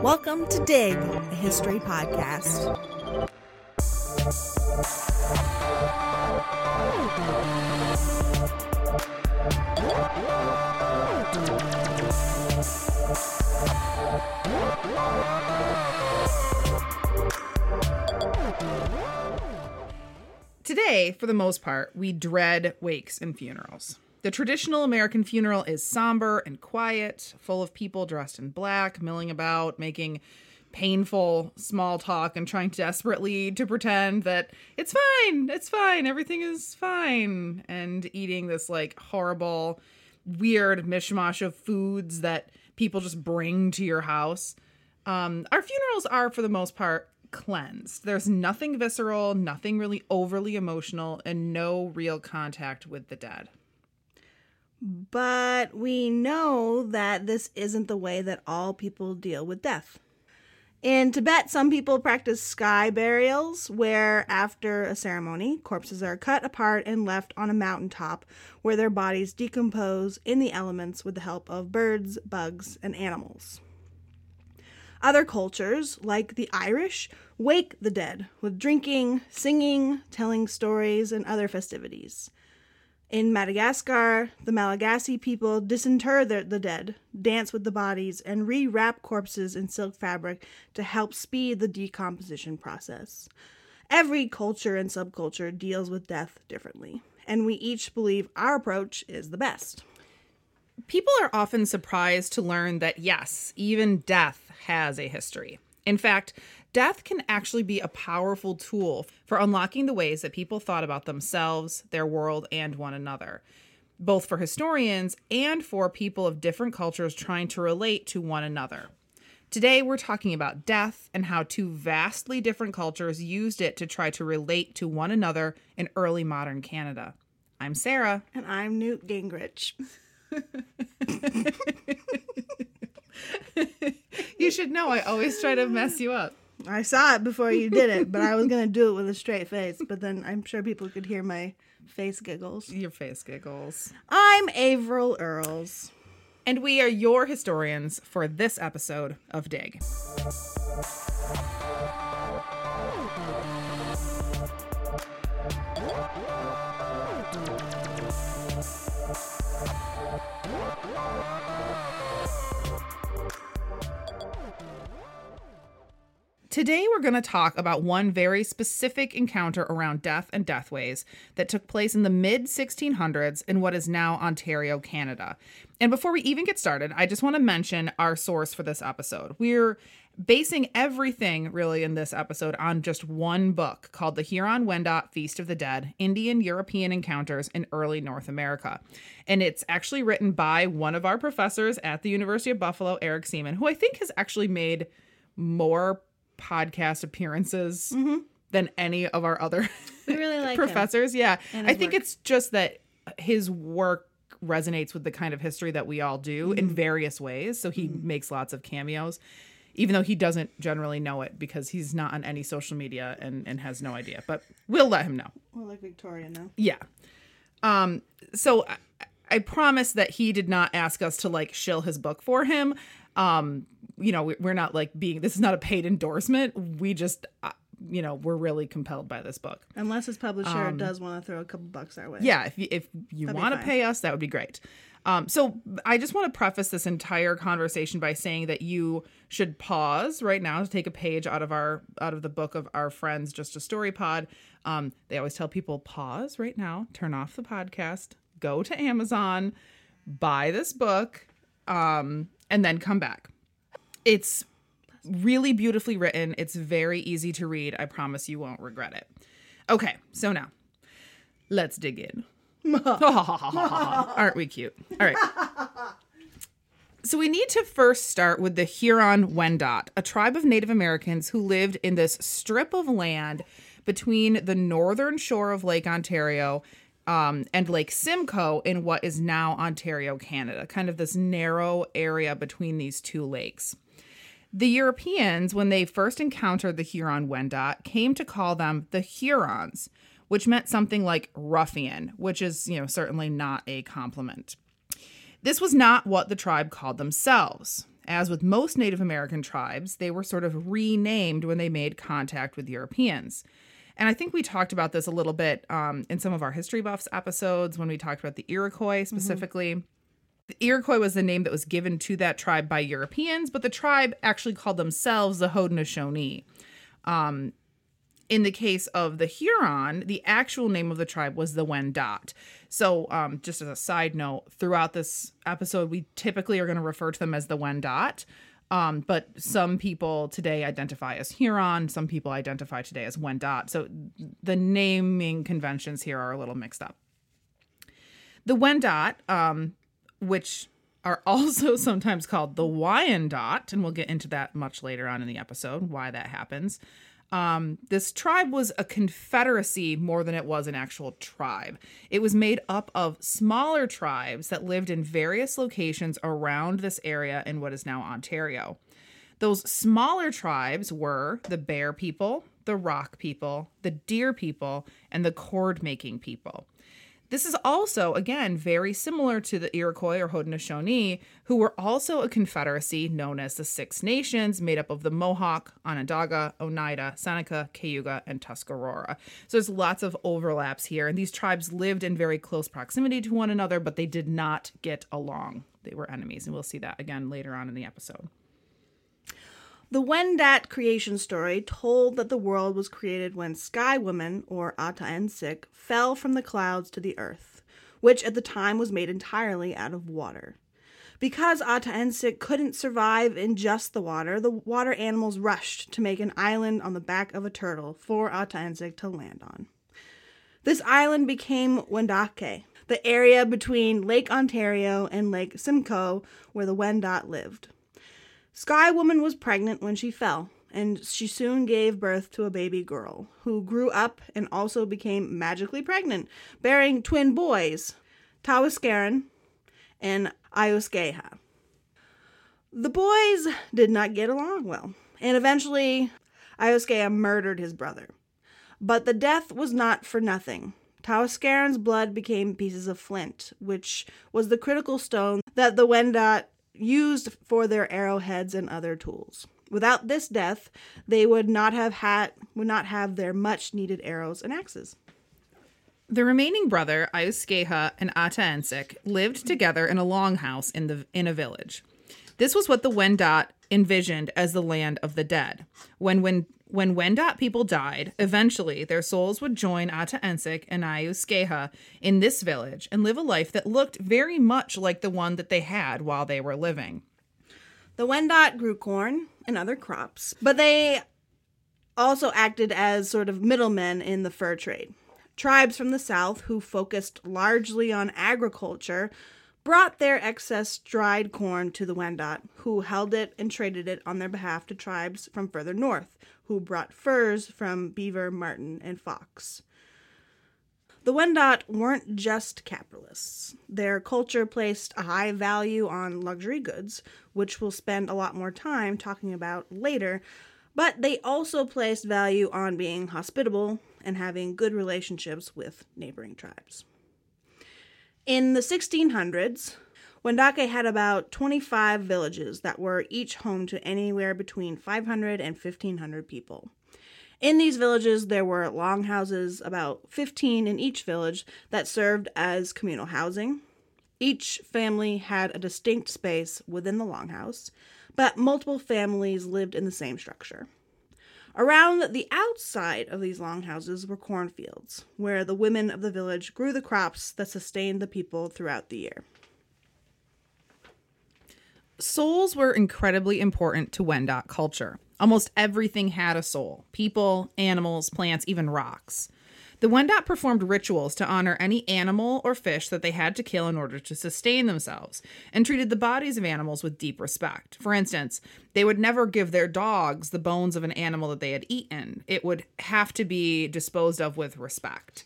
Welcome to Dig, a history podcast. Today, for the most part, we dread wakes and funerals. The traditional American funeral is somber and quiet, full of people dressed in black, milling about, making painful small talk and trying desperately to pretend that it's fine, it's fine, everything is fine, and eating this like horrible, weird mishmash of foods that people just bring to your house. Um, our funerals are, for the most part, cleansed. There's nothing visceral, nothing really overly emotional, and no real contact with the dead. But we know that this isn't the way that all people deal with death. In Tibet, some people practice sky burials, where after a ceremony, corpses are cut apart and left on a mountaintop where their bodies decompose in the elements with the help of birds, bugs, and animals. Other cultures, like the Irish, wake the dead with drinking, singing, telling stories, and other festivities. In Madagascar, the Malagasy people disinter the, the dead, dance with the bodies, and rewrap corpses in silk fabric to help speed the decomposition process. Every culture and subculture deals with death differently, and we each believe our approach is the best. People are often surprised to learn that, yes, even death has a history. In fact, death can actually be a powerful tool for unlocking the ways that people thought about themselves, their world, and one another, both for historians and for people of different cultures trying to relate to one another. Today, we're talking about death and how two vastly different cultures used it to try to relate to one another in early modern Canada. I'm Sarah. And I'm Newt Gingrich. you should know I always try to mess you up. I saw it before you did it, but I was going to do it with a straight face. But then I'm sure people could hear my face giggles. Your face giggles. I'm Averill Earls. And we are your historians for this episode of Dig. Today, we're going to talk about one very specific encounter around death and deathways that took place in the mid 1600s in what is now Ontario, Canada. And before we even get started, I just want to mention our source for this episode. We're basing everything really in this episode on just one book called The Huron Wendat Feast of the Dead Indian European Encounters in Early North America. And it's actually written by one of our professors at the University of Buffalo, Erik Seeman, who I think has actually made more podcast appearances Mm-hmm. than any of our other We really like professors. Yeah. I think work. it's just that his work resonates with the kind of history that we all do Mm-hmm. in various ways. So he makes lots of cameos, even though he doesn't generally know it because he's not on any social media and, and has no idea. But we'll let him know. More like Victoria now. Yeah. Um, so I, I promise that he did not ask us to like shill his book for him. Um, you know, we, we're not like being, this is not a paid endorsement. We just, uh, you know, we're really compelled by this book. Unless his publisher does want to throw a couple bucks our way. Yeah, if you, if you want to pay us, that would be great. Um, so I just want to preface this entire conversation by saying that you should pause right now to take a page out of our out of the book of our friends, just a story pod. Um, they always tell people pause right now, turn off the podcast, go to Amazon, buy this book, um, and then come back. It's really beautifully written. It's very easy to read. I promise you won't regret it. Okay, so now let's dig in. Aren't we cute? All right. So we need to first start with the Huron Wendat, a tribe of Native Americans who lived in this strip of land between the northern shore of Lake Ontario um, and Lake Simcoe in what is now Ontario, Canada, kind of this narrow area between these two lakes. The Europeans, when they first encountered the Huron Wendat, came to call them the Hurons, which meant something like ruffian, which is, you know, certainly not a compliment. This was not what the tribe called themselves. As with most Native American tribes, they were sort of renamed when they made contact with Europeans. And I think we talked about this a little bit um, in some of our History Buffs episodes when we talked about the Iroquois specifically. Mm-hmm. The Iroquois was the name that was given to that tribe by Europeans, but the tribe actually called themselves the Haudenosaunee. Um, in the case of the Huron, the actual name of the tribe was the Wendat. So, um, just as a side note, throughout this episode, we typically are going to refer to them as the Wendat. Um, but some people today identify as Huron, some people identify today as Wendat. So the naming conventions here are a little mixed up. The Wendat, um, which are also sometimes called the Wyandot, and we'll get into that much later on in the episode, why that happens. Um, this tribe was a confederacy more than it was an actual tribe. It was made up of smaller tribes that lived in various locations around this area in what is now Ontario. Those smaller tribes were the Bear people, the Rock people, the Deer people, and the cord making people. This is also, again, very similar to the Iroquois or Haudenosaunee, who were also a confederacy known as the Six Nations, made up of the Mohawk, Onondaga, Oneida, Seneca, Cayuga, and Tuscarora. So there's lots of overlaps here, and these tribes lived in very close proximity to one another, but they did not get along. They were enemies, and we'll see that again later on in the episode. The Wendat creation story told that the world was created when Sky Woman, or Ata-Ensik, fell from the clouds to the earth, which at the time was made entirely out of water. Because Ata-Ensik couldn't survive in just the water, the water animals rushed to make an island on the back of a turtle for Ata-Ensik to land on. This island became Wendake, the area between Lake Ontario and Lake Simcoe where the Wendat lived. Sky Woman was pregnant when she fell, and she soon gave birth to a baby girl who grew up and also became magically pregnant, bearing twin boys, Tawaskaran and Ioskeha. The boys did not get along well, and eventually Ioskeha murdered his brother. But the death was not for nothing. Tawaskaran's blood became pieces of flint, which was the critical stone that the Wendat used for their arrowheads and other tools. Without this death, they would not have had would not have their much needed arrows and axes. The remaining brother, Ioskeha and Ata-Ensik, lived together in a longhouse in the in a village. This was what the Wendat envisioned as the land of the dead. When when when Wendat people died, eventually their souls would join Ata-Ensik and Ioskeha in this village and live a life that looked very much like the one that they had while they were living. The Wendat grew corn and other crops, but they also acted as sort of middlemen in the fur trade. Tribes from the south who focused largely on agriculture brought their excess dried corn to the Wendat, who held it and traded it on their behalf to tribes from further north, who brought furs from beaver, marten, and fox. The Wendat weren't just capitalists. Their culture placed a high value on luxury goods, which we'll spend a lot more time talking about later, but they also placed value on being hospitable and having good relationships with neighboring tribes. In the 1600s, Wendake had about 25 villages that were each home to anywhere between 500 and 1500 people. In these villages, there were longhouses, about 15 in each village, that served as communal housing. Each family had a distinct space within the longhouse, but multiple families lived in the same structure. Around the outside of these longhouses were cornfields, where the women of the village grew the crops that sustained the people throughout the year. Souls were incredibly important to Wendat culture. Almost everything had a soul people, animals, plants, even rocks. The Wendat performed rituals to honor any animal or fish that they had to kill in order to sustain themselves, and treated the bodies of animals with deep respect. For instance, they would never give their dogs the bones of an animal that they had eaten, it would have to be disposed of with respect.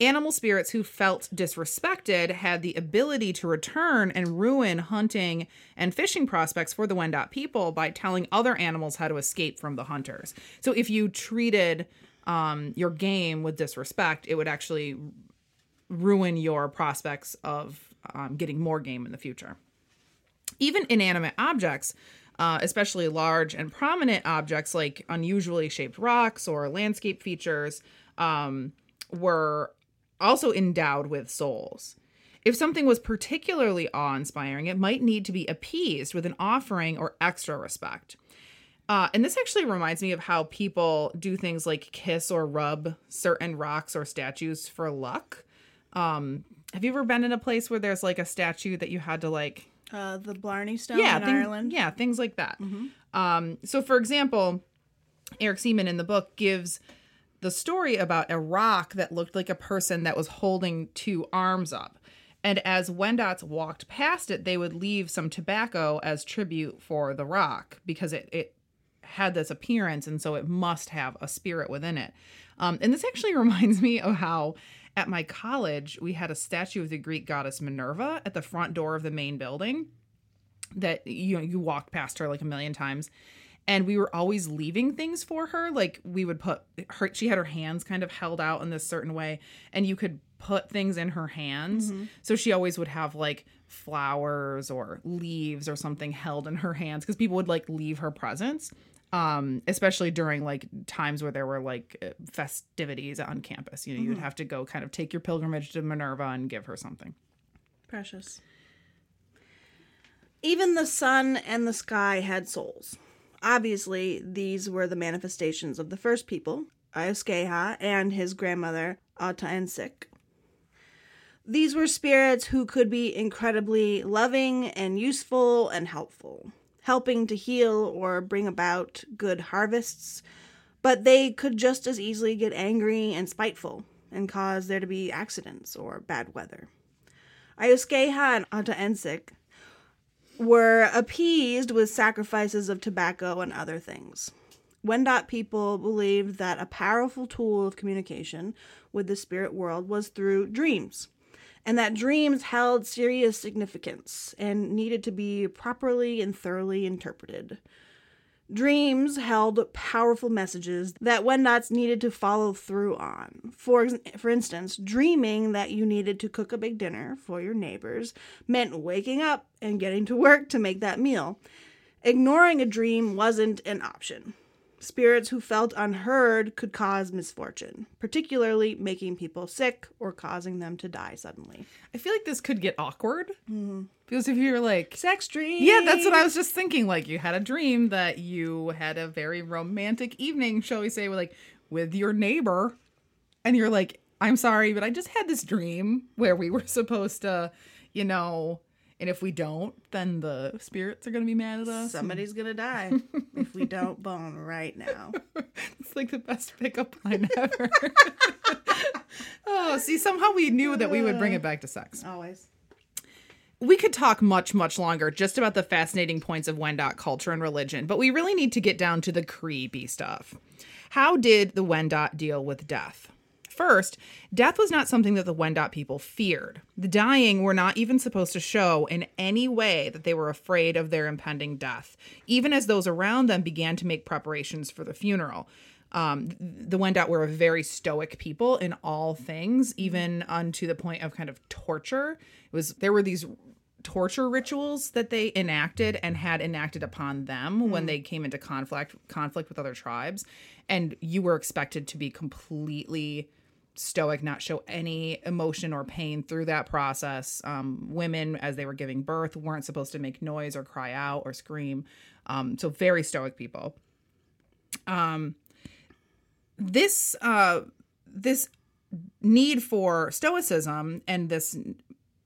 Animal spirits who felt disrespected had the ability to return and ruin hunting and fishing prospects for the Wendat people by telling other animals how to escape from the hunters. So if you treated um, your game with disrespect, it would actually ruin your prospects of um, getting more game in the future. Even inanimate objects, uh, especially large and prominent objects like unusually shaped rocks or landscape features, um, were also endowed with souls. If something was particularly awe inspiring, it might need to be appeased with an offering or extra respect. Uh, and this actually reminds me of how people do things like kiss or rub certain rocks or statues for luck. Um, have you ever been in a place where there's like a statue that you had to like Uh, the Blarney Stone yeah, in thing- Ireland. Yeah, things like that. Um, so, for example, Erik Seeman in the book gives the story about a rock that looked like a person that was holding two arms up. And as Wendats walked past it, they would leave some tobacco as tribute for the rock because it, it had this appearance and so it must have a spirit within it. Um, and this actually reminds me of how at my college we had a statue of the Greek goddess Minerva at the front door of the main building that you know you walked past her like a million times and we were always leaving things for her. Like we would put her she had her hands kind of held out in this certain way and you could put things in her hands. So she always would have like flowers or leaves or something held in her hands because people would like leave her presents um especially during like times where there were like uh, festivities on campus. You know you'd have to go kind of take your pilgrimage to minerva and give her something. Precious. Even the sun and the sky had souls. Obviously, these were the manifestations of the first people, Ioskeha and his grandmother, Ataensik. These were spirits who could be incredibly loving and useful and helpful, helping to heal or bring about good harvests, but they could just as easily get angry and spiteful and cause there to be accidents or bad weather. Ioskeha and Ataensik were appeased with sacrifices of tobacco and other things. Wendat people believed that a powerful tool of communication with the spirit world was through dreams, and that dreams held serious significance and needed to be properly and thoroughly interpreted. Dreams held powerful messages that Wendats needed to follow through on. For, for instance, dreaming that you needed to cook a big dinner for your neighbors meant waking up and getting to work to make that meal. Ignoring a dream wasn't an option. Spirits who felt unheard could cause misfortune, particularly making people sick or causing them to die suddenly. i feel like this could get awkward mm-hmm. because if you're like Sex dream. Yeah, that's what I was just thinking. Like you had a dream that you had a very romantic evening, shall we say, with like with your neighbor, and you're like, "I'm sorry, but I just had this dream where we were supposed to, you know, and if we don't, then the spirits are gonna be mad at us." Somebody's gonna die if we don't bone right now. It's like the best pickup line ever. oh, see, somehow we knew that we would bring it back to sex. Always. we could talk much much longer just about the fascinating points of Wendat culture and religion, but we really need to get down to the creepy stuff. How did the Wendat deal with death? First, death was not something that the Wendat people feared. The dying were not even supposed to show in any way that they were afraid of their impending death, even as those around them began to make preparations for the funeral. Um, the Wendat were a very stoic people in all things, even unto the point of kind of torture. It was there were these torture rituals that they enacted and had enacted upon them when they came into conflict conflict with other tribes and you were expected to be completely stoic not show any emotion or pain through that process um, women as they were giving birth weren't supposed to make noise or cry out or scream um, so very stoic people um, this uh, this need for stoicism and this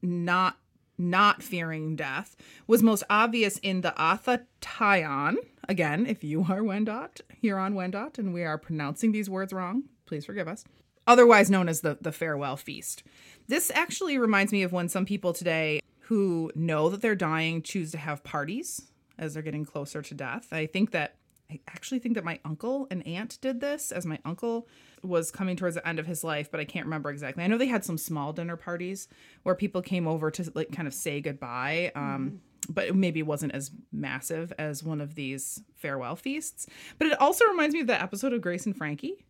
not not fearing death was most obvious in the Athataion. Again, if you are Wendat, on Wendat, and we are pronouncing these words wrong, please forgive us. Otherwise known as the, the farewell feast. This actually reminds me of when some people today who know that they're dying choose to have parties as they're getting closer to death. I think that I actually think that my uncle and aunt did this as my uncle was coming towards the end of his life, but I can't remember exactly. I know they had some small dinner parties where people came over to like kind of say goodbye. Um, But it maybe wasn't as massive as one of these farewell feasts. But it also reminds me of that episode of Grace and Frankie.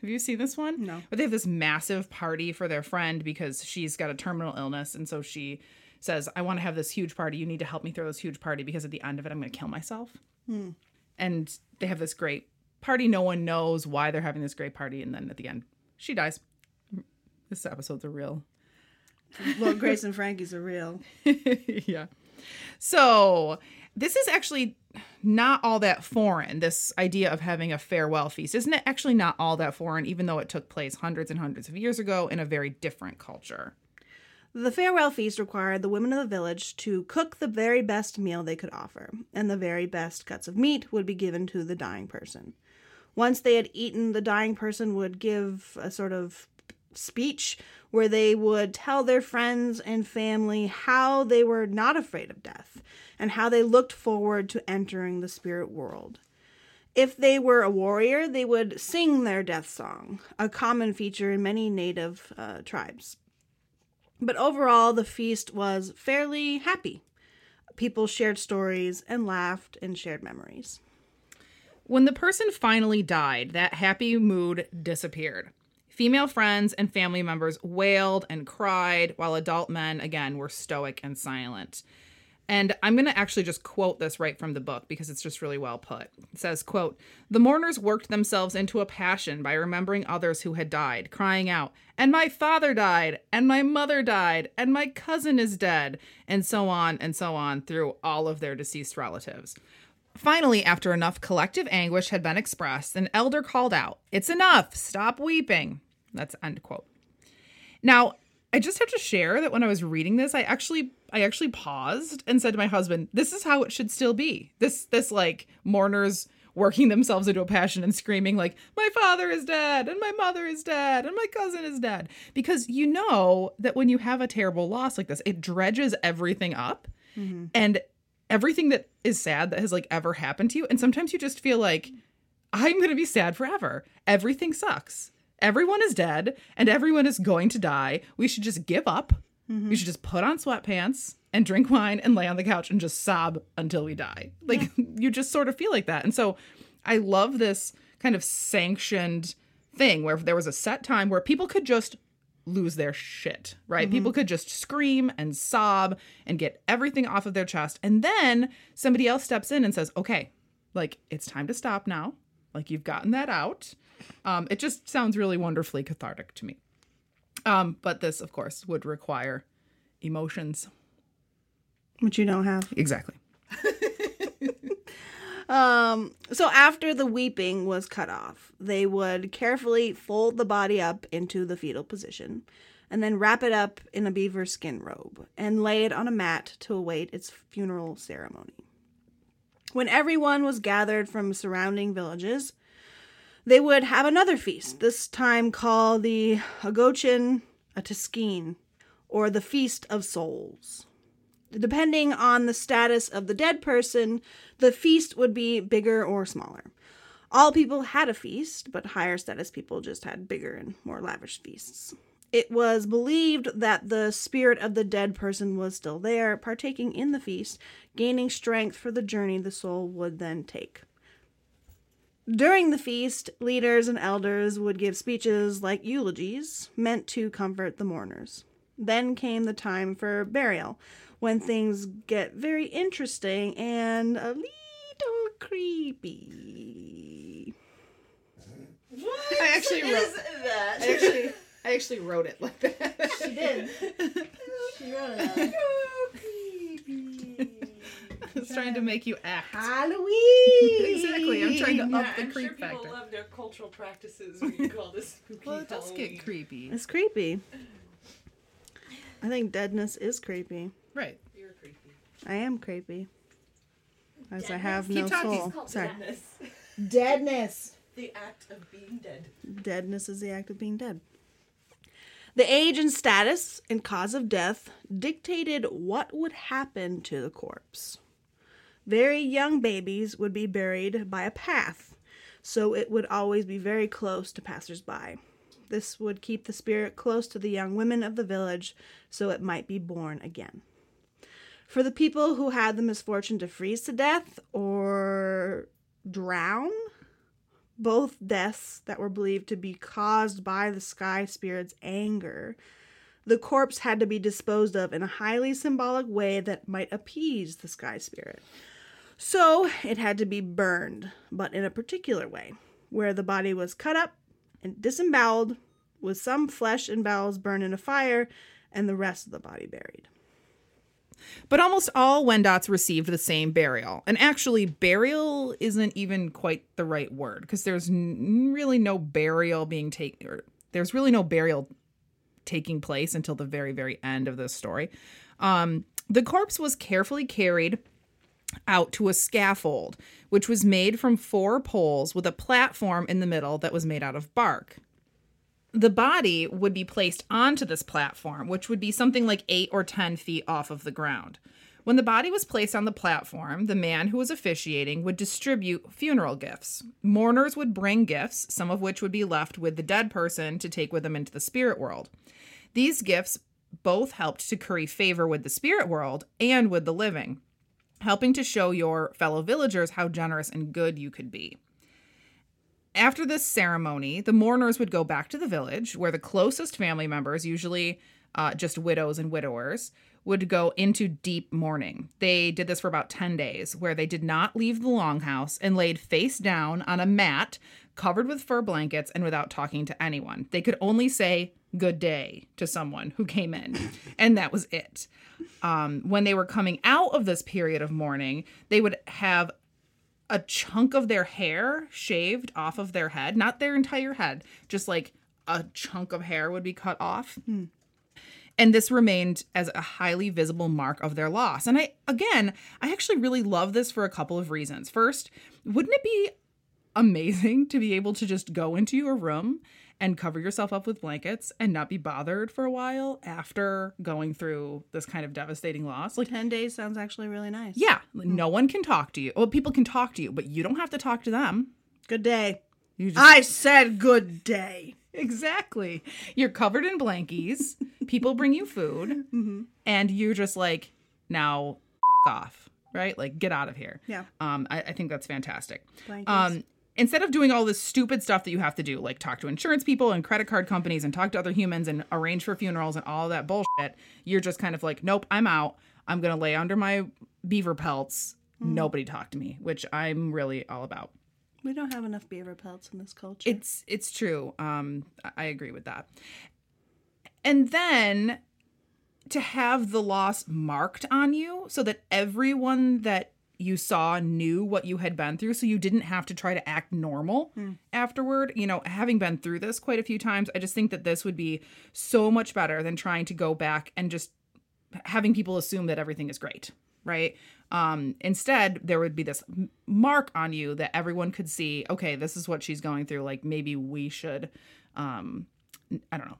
Have you seen this one? No. But they have this massive party for their friend because she's got a terminal illness. And so she says, I want to have this huge party. You need to help me throw this huge party because at the end of it, I'm going to kill myself. Hmm. And they have this great party. No one knows why they're having this great party. And then at the end, she dies. This episode's a real. Well, Grace and Frankie's are real. yeah. So this is actually not all that foreign. This idea of having a farewell feast isn't it actually not all that foreign, even though it took place hundreds and hundreds of years ago in a very different culture. The farewell feast required the women of the village to cook the very best meal they could offer, and the very best cuts of meat would be given to the dying person. Once they had eaten, the dying person would give a sort of speech where they would tell their friends and family how they were not afraid of death and how they looked forward to entering the spirit world. If they were a warrior, they would sing their death song, a common feature in many native uh, tribes. But overall, the feast was fairly happy. People shared stories and laughed and shared memories. When the person finally died, that happy mood disappeared. Female friends and family members wailed and cried, while adult men, again, were stoic and silent. And I'm going to actually just quote this right from the book because it's just really well put. It says, quote, "The mourners worked themselves into a passion by remembering others who had died, crying out, "And my father died, and my mother died, and my cousin is dead," and so on and so on through all of their deceased relatives. Finally, after enough collective anguish had been expressed, an elder called out, It's enough, stop weeping. That's end quote. Now, I just have to share that when I was reading this, I actually I actually paused and said to my husband, This is how it should still be. This this like mourners working themselves into a passion and screaming like my father is dead and my mother is dead and my cousin is dead because you know that when you have a terrible loss like this it dredges everything up mm-hmm. and everything that is sad that has like ever happened to you. And sometimes you just feel like i'm going to be sad forever. Everything sucks everyone is dead and everyone is going to die we should just give up we should just put on sweatpants and drink wine and lay on the couch and just sob until we die like you just sort of feel like that and so i love this kind of sanctioned thing where there was a set time where people could just lose their shit, right? Mm-hmm. People could just scream and sob and get everything off of their chest. And then somebody else steps in and says, okay, like it's time to stop now. Like you've gotten that out. Um, it just sounds really wonderfully cathartic to me. Um, but this, of course, would require emotions. Which you don't have. Exactly. Um, so after the weeping was cut off, they would carefully fold the body up into the fetal position and then wrap it up in a beaver skin robe and lay it on a mat to await its funeral ceremony. When everyone was gathered from surrounding villages, they would have another feast, this time called the Agochin Atiskin, or the Feast of Souls. Depending on the status of the dead person, the feast would be bigger or smaller. All people had a feast, but higher status people just had bigger and more lavish feasts. It was believed that the spirit of the dead person was still there, partaking in the feast, gaining strength for the journey the soul would then take. During the feast, leaders and elders would give speeches like eulogies, meant to comfort the mourners. Then came the time for burial, when things get very interesting and a little creepy. I actually wrote that? I actually I actually wrote it like that. She did. She wrote it. I was trying to make you act. Halloween. Exactly. I'm trying to up Yeah, the I'm creep sure people factor. love their cultural practices when you call this spooky Well, it does Halloween. get creepy. It's creepy. I think deadness is creepy. Right. You're creepy. I am creepy. As I have Keep no talking. soul. It's Sorry. deadness. Deadness. The act of being dead. Deadness is the act of being dead. The age and status and cause of death dictated what would happen to the corpse. Very young babies would be buried by a path, so it would always be very close to passersby. This would keep the spirit close to the young women of the village, so it might be born again. For the people who had the misfortune to freeze to death or drown, both deaths that were believed to be caused by the sky spirit's anger, the corpse had to be disposed of in a highly symbolic way that might appease the sky spirit. So it had to be burned, but in a particular way, where the body was cut up and disemboweled, with some flesh and bowels burned in a fire, and the rest of the body buried. But almost all Wendats received the same burial. And actually, burial isn't even quite the right word because there's n- really no burial being taken, or there's really no burial taking place until the very, very end of this story. Um, the corpse was carefully carried out to a scaffold, which was made from four poles with a platform in the middle that was made out of bark the body would be placed onto this platform, which would be something like eight or 10 feet off of the ground. When the body was placed on the platform, the man who was officiating would distribute funeral gifts. Mourners would bring gifts, some of which would be left with the dead person to take with them into the spirit world. These gifts both helped to curry favor with the spirit world and with the living, helping to show your fellow villagers how generous and good you could be. After this ceremony, the mourners would go back to the village where the closest family members, usually uh, just widows and widowers, would go into deep mourning. They did this for about 10 days, where they did not leave the longhouse and laid face down on a mat covered with fur blankets and without talking to anyone. They could only say good day to someone who came in, and that was it. Um, when they were coming out of this period of mourning, they would have a chunk of their hair shaved off of their head, not their entire head, just like a chunk of hair would be cut off. And this remained as a highly visible mark of their loss. And I, again, I actually really love this for a couple of reasons. First, wouldn't it be amazing to be able to just go into your room and cover yourself up with blankets and not be bothered for a while after going through this kind of devastating loss? Like, 10 days sounds actually really nice. yeah, no one can talk to you. Well, people can talk to you, but you don't have to talk to them. Good day. You just I said good day. exactly. You're covered in blankies. People bring you food, and you're just like, now fuck off, right? Like, get out of here. Yeah. Um, I, I think that's fantastic. Blankets. Um, instead of doing all this stupid stuff that you have to do, like talk to insurance people and credit card companies and talk to other humans and arrange for funerals and all that bullshit, you're just kind of like, nope, I'm out. I'm gonna lay under my beaver pelts. Nobody talk to me, which I'm really all about. We don't have enough beaver pelts in this culture. It's it's true. Um, I- I agree with that. And then to have the loss marked on you so that everyone that you saw knew what you had been through so you didn't have to try to act normal afterward. You know having been through this quite a few times i just think that this would be so much better than trying to go back and just having people assume that everything is great right? Um instead there would be this mark on you that everyone could see okay this is what she's going through like maybe we should um i don't know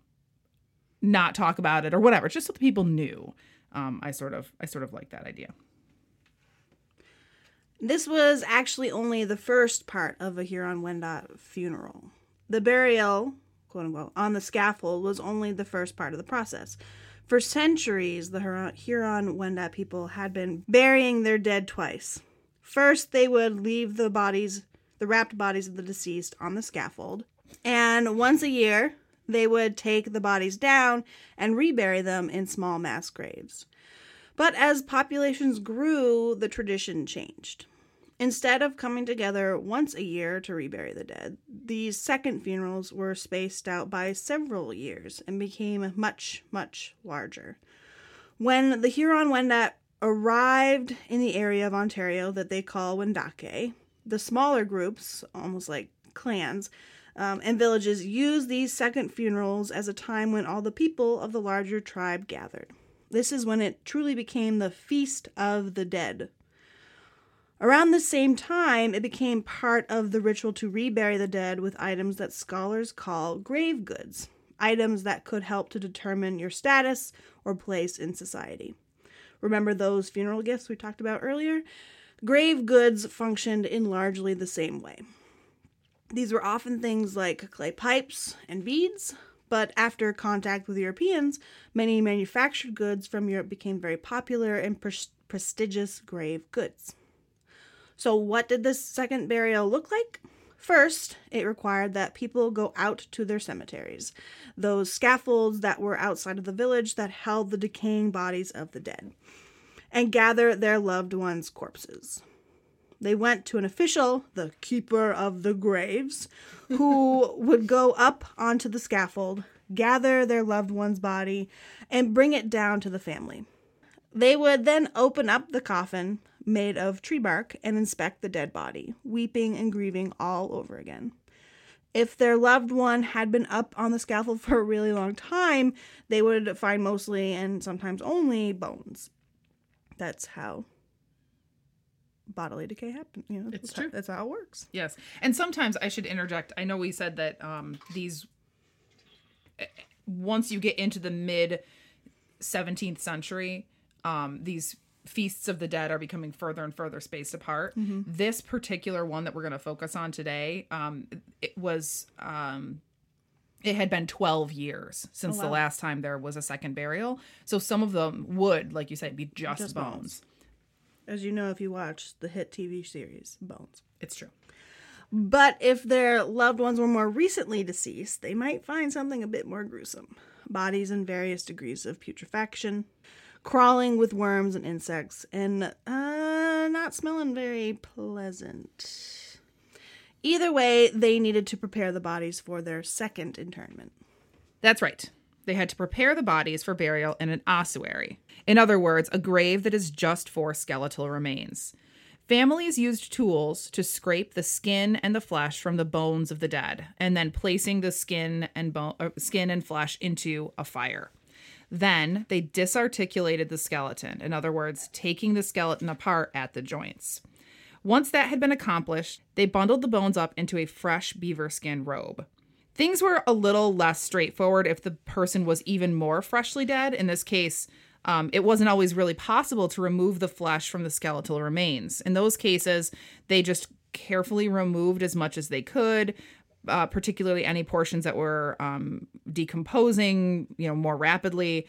not talk about it or whatever just so the people knew. Um i sort of i sort of like that idea This was actually only the first part of a Huron Wendat funeral. The burial, quote unquote, on the scaffold was only the first part of the process. For centuries, the Huron Wendat people had been burying their dead twice. First, they would leave the bodies, the wrapped bodies of the deceased, on the scaffold, and once a year, they would take the bodies down and rebury them in small mass graves. But as populations grew, the tradition changed. Instead of coming together once a year to rebury the dead, these second funerals were spaced out by several years and became much, much larger. When the Huron Wendat arrived in the area of Ontario that they call Wendake, the smaller groups, almost like clans, um, and villages used these second funerals as a time when all the people of the larger tribe gathered. This is when it truly became the Feast of the Dead. Around the same time, it became part of the ritual to rebury the dead with items that scholars call grave goods, items that could help to determine your status or place in society. Remember those funeral gifts we talked about earlier? Grave goods functioned in largely the same way. These were often things like clay pipes and beads, but after contact with Europeans, many manufactured goods from Europe became very popular and pres- prestigious grave goods. So, what did this second burial look like? First, it required that people go out to their cemeteries, those scaffolds that were outside of the village that held the decaying bodies of the dead, and gather their loved ones' corpses. They went to an official, the keeper of the graves, who would go up onto the scaffold, gather their loved one's body, and bring it down to the family. They would then open up the coffin made of tree bark and inspect the dead body, weeping and grieving all over again. If their loved one had been up on the scaffold for a really long time, they would find mostly and sometimes only bones. That's how bodily decay happens. You know, It's that's how- true. that's how it works. Yes. And sometimes I should interject. I know we said that um, these, eh, once you get into the mid 17th century, um, these feasts of the dead are becoming further and further spaced apart. This particular one that we're going to focus on today, um, it was. Um, it had been 12 years since the last time there was a second burial. So some of them would, like you said, be just, Just bones. bones. As you know, if you watch the hit TV series Bones. It's true. But if their loved ones were more recently deceased, they might find something a bit more gruesome bodies in various degrees of putrefaction, crawling with worms and insects, and uh, not smelling very pleasant. Either way, they needed to prepare the bodies for their second internment. That's right. They had to prepare the bodies for burial in an ossuary. In other words, a grave that is just for skeletal remains. Families used tools to scrape the skin and the flesh from the bones of the dead, and then placing the skin and bone, uh, skin and flesh into a fire. Then they disarticulated the skeleton. In other words, taking the skeleton apart at the joints. Once that had been accomplished, they bundled the bones up into a fresh beaver skin robe. Things were a little less straightforward if the person was even more freshly dead. In this case, um, it wasn't always really possible to remove the flesh from the skeletal remains. In those cases, they just carefully removed as much as they could, uh, particularly any portions that were um, decomposing, you know, more rapidly,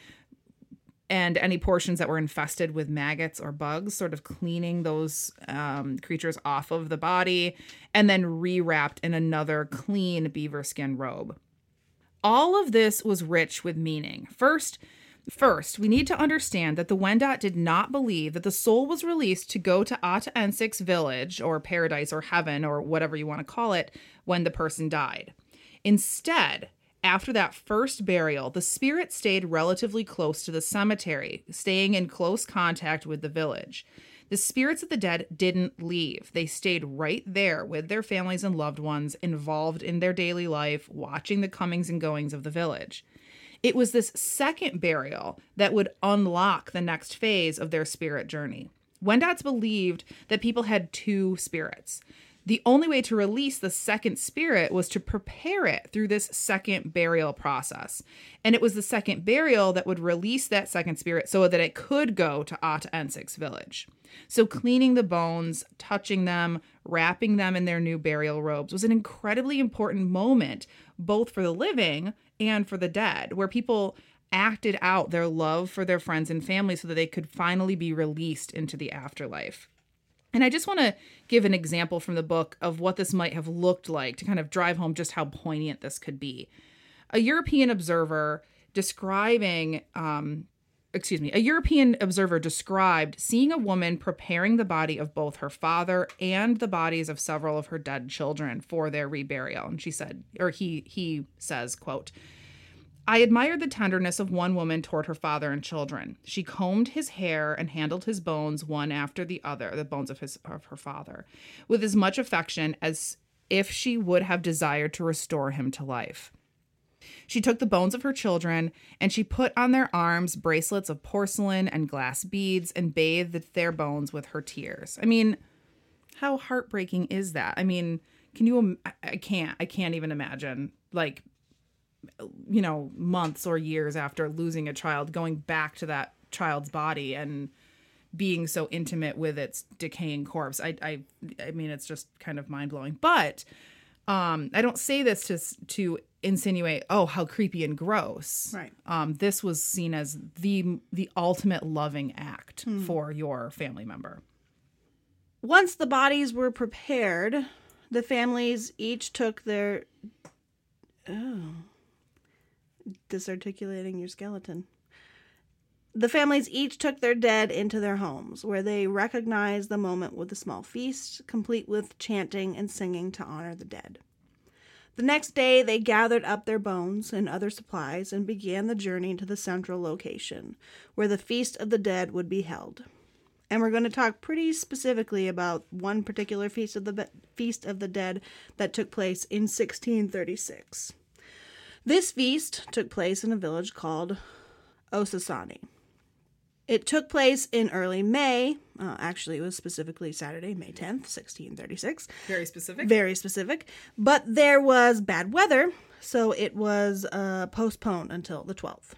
and any portions that were infested with maggots or bugs, sort of cleaning those um, creatures off of the body, and then rewrapped in another clean beaver skin robe. All of this was rich with meaning. First, First, we need to understand that the Wendat did not believe that the soul was released to go to Ata Ensik's village, or paradise, or heaven, or whatever you want to call it, when the person died. Instead, after that first burial, the spirit stayed relatively close to the cemetery, staying in close contact with the village. The spirits of the dead didn't leave. They stayed right there with their families and loved ones, involved in their daily life, watching the comings and goings of the village. It was this second burial that would unlock the next phase of their spirit journey. Wendats believed that people had two spirits. The only way to release the second spirit was to prepare it through this second burial process. And it was the second burial that would release that second spirit so that it could go to Ata Ensik's village. So, cleaning the bones, touching them, wrapping them in their new burial robes was an incredibly important moment, both for the living and for the dead, where people acted out their love for their friends and family so that they could finally be released into the afterlife. And I just want to give an example from the book of what this might have looked like to kind of drive home just how poignant this could be. A European observer describing, um, excuse me, a European observer described seeing a woman preparing the body of both her father and the bodies of several of her dead children for their reburial. And she said, or he he says, quote, I admired the tenderness of one woman toward her father and children. She combed his hair and handled his bones one after the other, the bones of his of her father, with as much affection as if she would have desired to restore him to life. She took the bones of her children and she put on their arms bracelets of porcelain and glass beads and bathed their bones with her tears. I mean, how heartbreaking is that? I mean, can you? I- can't. I can't even imagine. Like, you know, months or years after losing a child, going back to that child's body and being so intimate with its decaying corpse. I, I, I mean, it's just kind of mind blowing. But um, I don't say this to to insinuate, oh, how creepy and gross. Right. Um, this was seen as the the ultimate loving act for your family member. Once the bodies were prepared, the families each took their. Oh. Disarticulating your skeleton. The families each took their dead into their homes, where they recognized the moment with a small feast, complete with chanting and singing to honor the dead. The next day, they gathered up their bones and other supplies and began the journey to the central location, where the Feast of the Dead would be held and we're going to talk pretty specifically about one particular feast of the Be- feast of the dead that took place in 1636. This feast took place in a village called Ossossané. It took place in early May. Uh, actually, it was specifically Saturday, May 10th, 1636 Very specific. very specific. But there was bad weather, so it was uh, postponed until the 12th.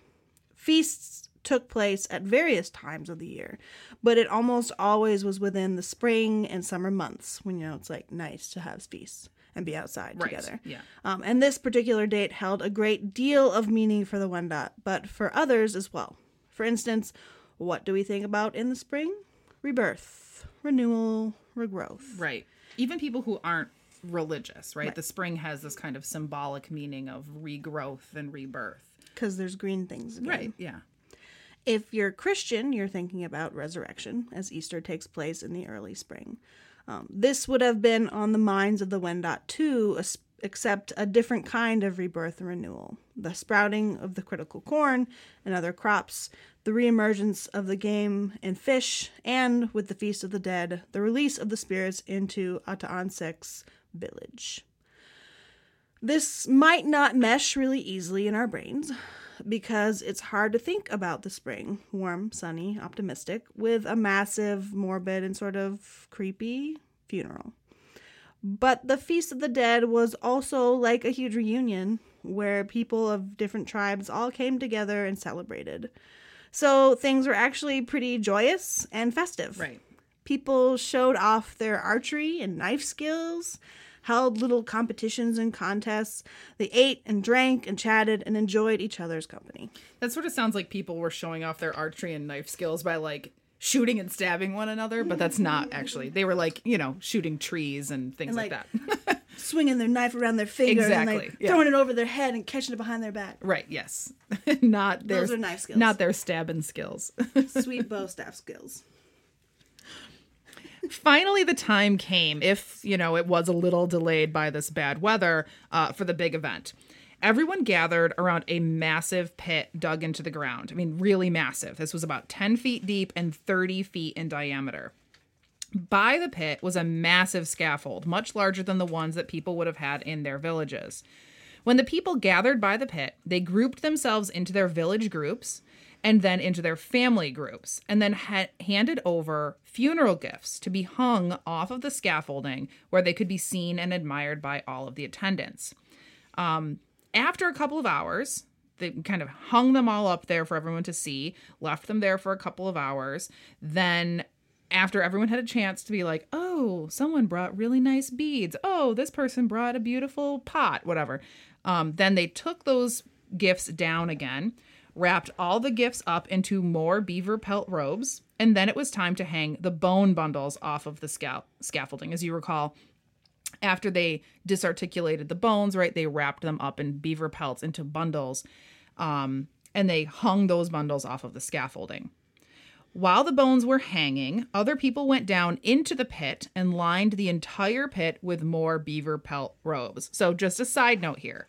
Feasts took place at various times of the year, but it almost always was within the spring and summer months when you know it's like nice to have feasts and be outside Right, together. yeah. Um, and this particular date held a great deal of meaning for the Wendat, but for others as well. For instance, what do we think about in the spring? Rebirth, renewal, regrowth. Right. Even people who aren't religious, right? The spring has this kind of symbolic meaning of regrowth and rebirth. Because there's green things again. Right, yeah. If you're Christian, you're thinking about resurrection, as Easter takes place in the early spring. Um, this would have been on the minds of the Wendat too, except a different kind of rebirth and renewal. The sprouting of the critical corn and other crops, the reemergence of the game and fish, and with the Feast of the Dead, the release of the spirits into Aataentsic's village. This might not mesh really easily in our brains because it's hard to think about the spring, warm, sunny, optimistic, with a massive, morbid, and sort of creepy funeral. But the Feast of the Dead was also like a huge reunion where people of different tribes all came together and celebrated. So things were actually pretty joyous and festive. Right. People showed off their archery and knife skills, held little competitions and contests. They ate and drank and chatted and enjoyed each other's company. That sort of sounds like people were showing off their archery and knife skills by like shooting and stabbing one another, but that's not actually. They were like, you know, shooting trees and things And, like, like, that. Swinging their knife around their finger and Exactly, like yeah. throwing it over their head and catching it behind their back. right, yes. not their Those are knife skills. Not their stabbing skills. Sweet bow staff skills. Finally, the time came, if, you know, it was a little delayed by this bad weather, uh, for the big event. Everyone gathered around a massive pit dug into the ground. I mean, really massive. This was about 10 feet deep and 30 feet in diameter. By the pit was a massive scaffold, much larger than the ones that people would have had in their villages. When the people gathered by the pit, they grouped themselves into their village groups and then into their family groups, and then ha- handed over funeral gifts to be hung off of the scaffolding where they could be seen and admired by all of the attendants. Um, after a couple of hours, they kind of hung them all up there for everyone to see, left them there for a couple of hours. Then, after everyone had a chance to be like, oh, someone brought really nice beads. Oh, this person brought a beautiful pot, whatever. Um, then they took those gifts down again, wrapped all the gifts up into more beaver pelt robes, and then it was time to hang the bone bundles off of the scal- scaffolding. As you recall, after they disarticulated the bones, right, they wrapped them up in beaver pelts into bundles, um, and they hung those bundles off of the scaffolding. While the bones were hanging, other people went down into the pit and lined the entire pit with more beaver pelt robes. So, just a side note here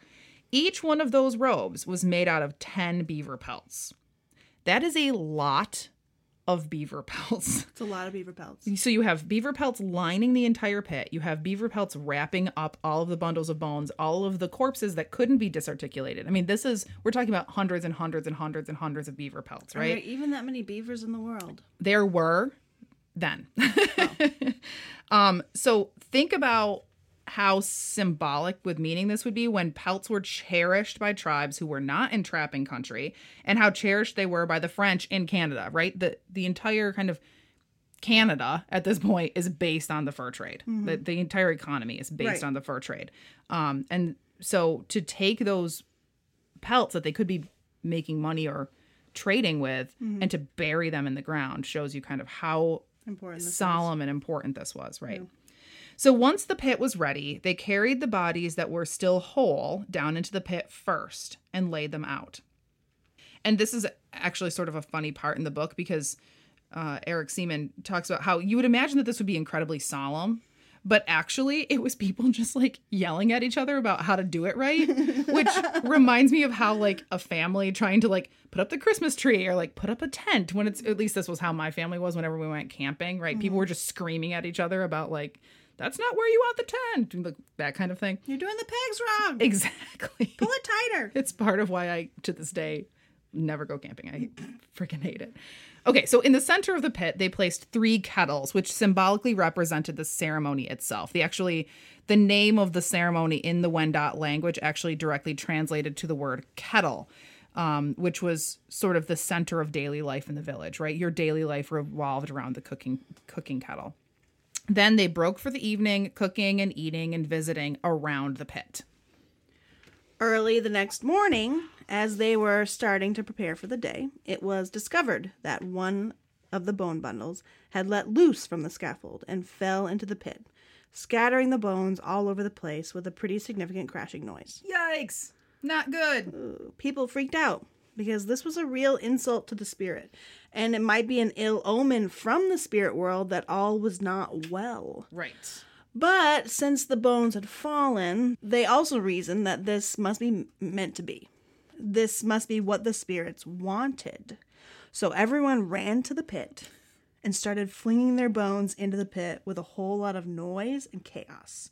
each one of those robes was made out of 10 beaver pelts. That is a lot of beaver pelts. It's a lot of beaver pelts. So you have beaver pelts lining the entire pit. You have beaver pelts wrapping up all of the bundles of bones, all of the corpses that couldn't be disarticulated. I mean, this is we're talking about hundreds and hundreds and hundreds and hundreds of beaver pelts, Are there right? even that many beavers in the world? There were then. um so think about how symbolic with meaning this would be when pelts were cherished by tribes who were not in trapping country and how cherished they were by the French in Canada, right? The the entire kind of Canada at this point is based on the fur trade. The, the entire economy is based Right. on the fur trade. Um, and so to take those pelts that they could be making money or trading with and to bury them in the ground shows you kind of how Important. solemn and important this was, right? So once the pit was ready, they carried the bodies that were still whole down into the pit first and laid them out. And this is actually sort of a funny part in the book because uh, Erik Seeman talks about how you would imagine that this would be incredibly solemn, but actually it was people just like yelling at each other about how to do it right, which reminds me of how like a family trying to like put up the Christmas tree or like put up a tent when it's at least this was how my family was whenever we went camping, right? People were just screaming at each other about like that's not where you want the tent, like, that kind of thing. You're doing the pegs wrong. Exactly. Pull it tighter. It's part of why I, to this day, never go camping. I freaking hate it. Okay, so in the center of the pit, they placed three kettles, which symbolically represented the ceremony itself. The actually, the name of the ceremony in the Wendat language actually directly translated to the word kettle, um, which was sort of the center of daily life in the village. Right, your daily life revolved around the cooking cooking kettle. Then they broke for the evening, cooking and eating and visiting around the pit. Early the next morning, as they were starting to prepare for the day, it was discovered that one of the bone bundles had let loose from the scaffold and fell into the pit, scattering the bones all over the place with a pretty significant crashing noise. Yikes! Not good. People freaked out because this was a real insult to the spirit, and it might be an ill omen from the spirit world that all was not well. Right. But since the bones had fallen, they also reasoned that this must be meant to be. This must be what the spirits wanted. So everyone ran to the pit and started flinging their bones into the pit with a whole lot of noise and chaos.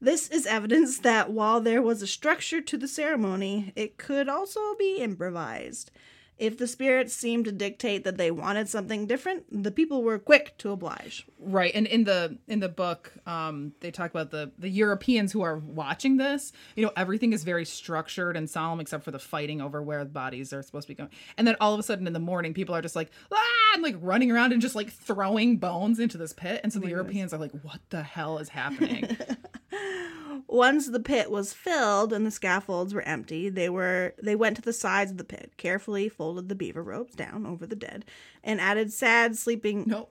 This is evidence that while there was a structure to the ceremony, it could also be improvised. If the spirits seemed to dictate that they wanted something different, the people were quick to oblige. Right. And in the in the book, um, they talk about the the Europeans who are watching this. You know, everything is very structured and solemn except for the fighting over where the bodies are supposed to be going. And then all of a sudden in the morning, people are just like ah, and like running around and just like throwing bones into this pit. And so the Europeans are like, "What the hell is happening?" Once the pit was filled and the scaffolds were empty, they were they went to the sides of the pit, carefully folded the beaver robes down over the dead, and added sad sleeping no.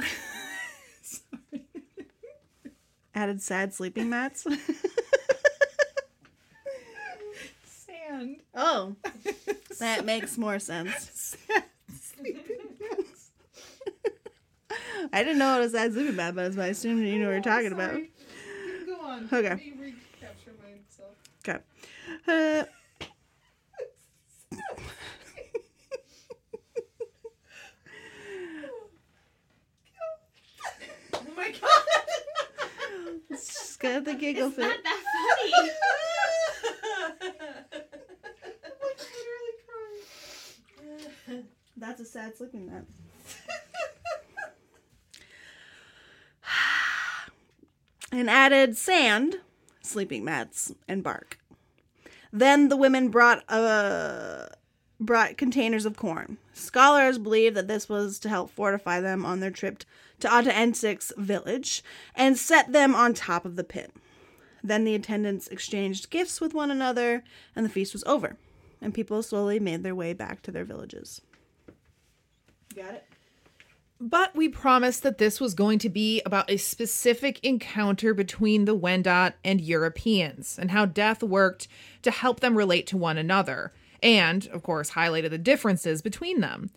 added sad sleeping mats. Sand. oh, that makes more sense. I didn't know it was sad sleeping mat, but I assumed you knew what you're talking about. Okay. Let me recapture myself. Okay. Uh, Oh my god. just got the giggle fit. Not that funny. That's a sad sleeping mat. And added sand, sleeping mats, and bark. Then the women brought uh brought containers of corn. Scholars believe that this was to help fortify them on their trip to Aataentsic's village and set them on top of the pit. Then the attendants exchanged gifts with one another, and the feast was over, and people slowly made their way back to their villages. Got it? But we promised that this was going to be about a specific encounter between the Wendat and Europeans and how death worked to help them relate to one another, and, of course, highlighted the differences between them.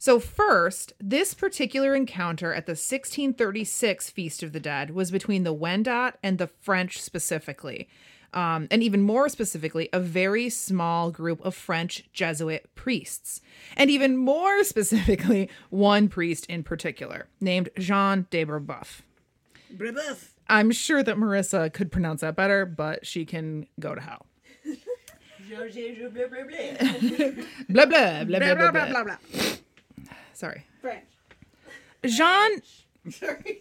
So, first, this particular encounter at the 1636 Feast of the Dead was between the Wendat and the French specifically. Um, and even more specifically, a very small group of French Jesuit priests. And even more specifically, one priest in particular, named Jean de Brebeuf. Brebeuf. I'm sure that Marissa could pronounce that better, but she can go to hell. Blah, blah, blah, blah, Blah, blah, blah, blah. Sorry. French. Jean Sorry.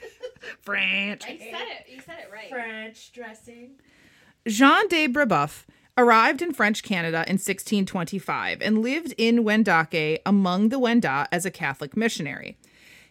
French. You said it. You said it right. French dressing. Jean de Brebeuf arrived in French Canada in 1625 and lived in Wendake among the Wendat as a Catholic missionary.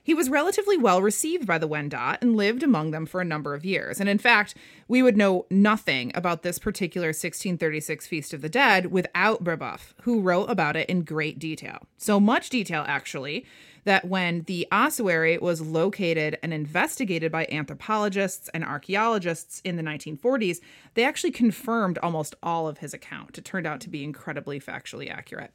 He was relatively well received by the Wendat and lived among them for a number of years. And in fact, we would know nothing about this particular 1636 Feast of the Dead without Brebeuf, who wrote about it in great detail. So much detail, actually, that when the ossuary was located and investigated by anthropologists and archaeologists in the 1940s, they actually confirmed almost all of his account. It turned out to be incredibly factually accurate.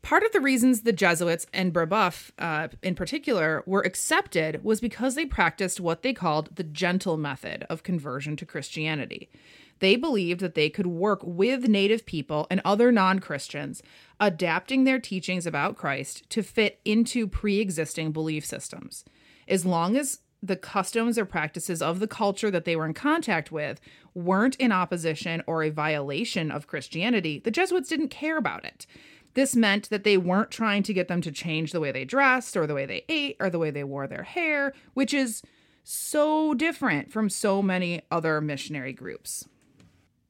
Part of the reasons the Jesuits and Brebeuf, uh, in particular, were accepted was because they practiced what they called the gentle method of conversion to Christianity. They believed that they could work with Native people and other non Christians, adapting their teachings about Christ to fit into pre existing belief systems. As long as the customs or practices of the culture that they were in contact with weren't in opposition or a violation of Christianity, the Jesuits didn't care about it. This meant that they weren't trying to get them to change the way they dressed or the way they ate or the way they wore their hair, which is so different from so many other missionary groups.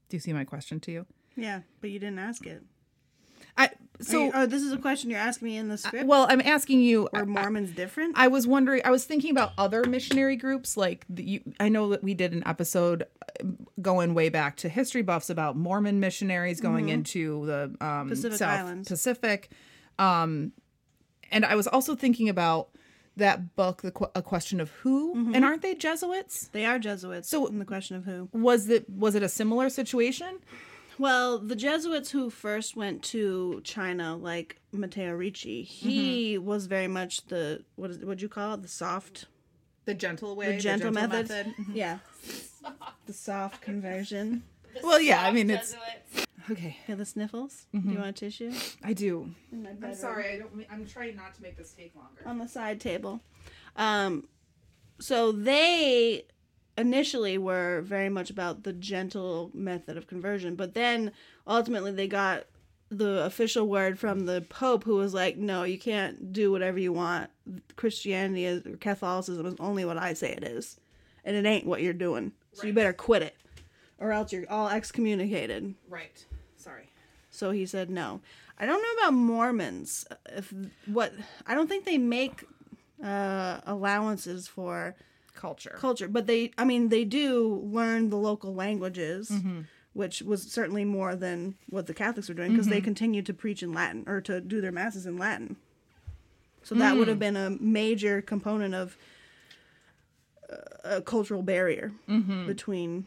Do you see my question to you? Yeah, but you didn't ask it. I So, so oh, this is a question you're asking me in the script. well, I'm asking you Are Mormons different? I was wondering. I was thinking about other missionary groups. Like the, you, I know that we did an episode uh, going way back to history buffs about Mormon missionaries going into the um, Mm-hmm. Pacific South Islands. Pacific, um, and I was also thinking about that book, the Qu- a question of who, Mm-hmm. and aren't they Jesuits? they are Jesuits. So- So, in the question of who? Was it was it a similar situation? Well, the Jesuits who first went to China, like Matteo Ricci, he Mm-hmm. was very much the what is what do you call it? The soft, The gentle way, the gentle, method. Yeah, the soft conversion. Well, yeah. I mean, it's Jesuits. Okay. Feel the sniffles? Mm-hmm. Do you want a tissue? I do. I'm sorry. I don't. I'm trying not to make this take longer. on the side table. Um, so they initially were very much about the gentle method of conversion, but then ultimately they got the official word from the Pope, who was like, "No, you can't do whatever you want. Christianity is or Catholicism is only what I say it is, and it ain't what you're doing. So you better quit it, or else you're all excommunicated." Right. Sorry. So he said no. I don't know about Mormons. Uh, if what I don't think they make uh, allowances for Culture. culture, but they I mean they do learn the local languages, mm-hmm. which was certainly more than what the Catholics were doing because they mm-hmm. continued to preach in Latin or to do their masses in Latin. So that would mm. have been a major component of uh, a cultural barrier mm-hmm. between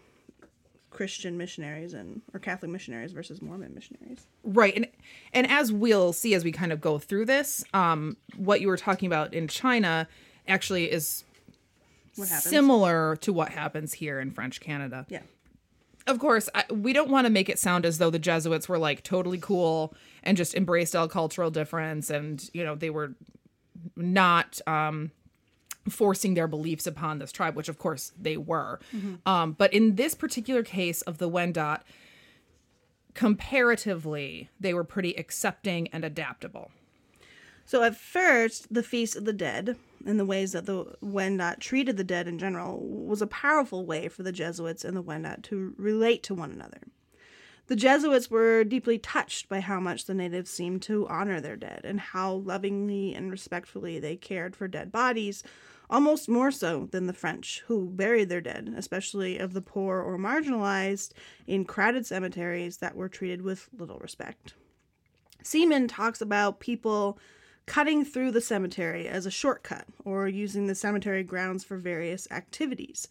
Christian missionaries and or Catholic missionaries versus Mormon missionaries. Right. And and as we'll see as we kind of go through this, um, what you were talking about in China actually is What similar to what happens here in French Canada. Yeah. Of course, I, we don't want to make it sound as though the Jesuits were like totally cool and just embraced all cultural difference and, you know, they were not um forcing their beliefs upon this tribe, which of course they were. Um, but in this particular case of the Wendat, comparatively, they were pretty accepting and adaptable. So at first, the Feast of the Dead and the ways that the Wendat treated the dead in general was a powerful way for the Jesuits and the Wendat to relate to one another. The Jesuits were deeply touched by how much the natives seemed to honor their dead and how lovingly and respectfully they cared for dead bodies, almost more so than the French, who buried their dead, especially of the poor or marginalized, in crowded cemeteries that were treated with little respect. Seeman talks about people cutting through the cemetery as a shortcut or using the cemetery grounds for various activities.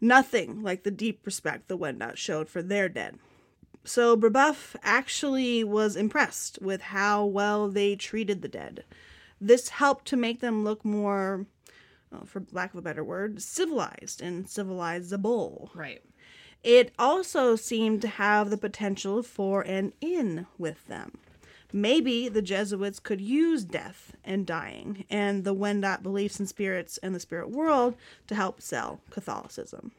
Nothing like the deep respect the Wendat showed for their dead. So Brebeuf actually was impressed with how well they treated the dead. This helped to make them look more, well, for lack of a better word, civilized and civilizable. Right. It also seemed to have the potential for an in with them. Maybe the Jesuits could use death and dying and the Wendat beliefs in spirits and the spirit world to help sell Catholicism.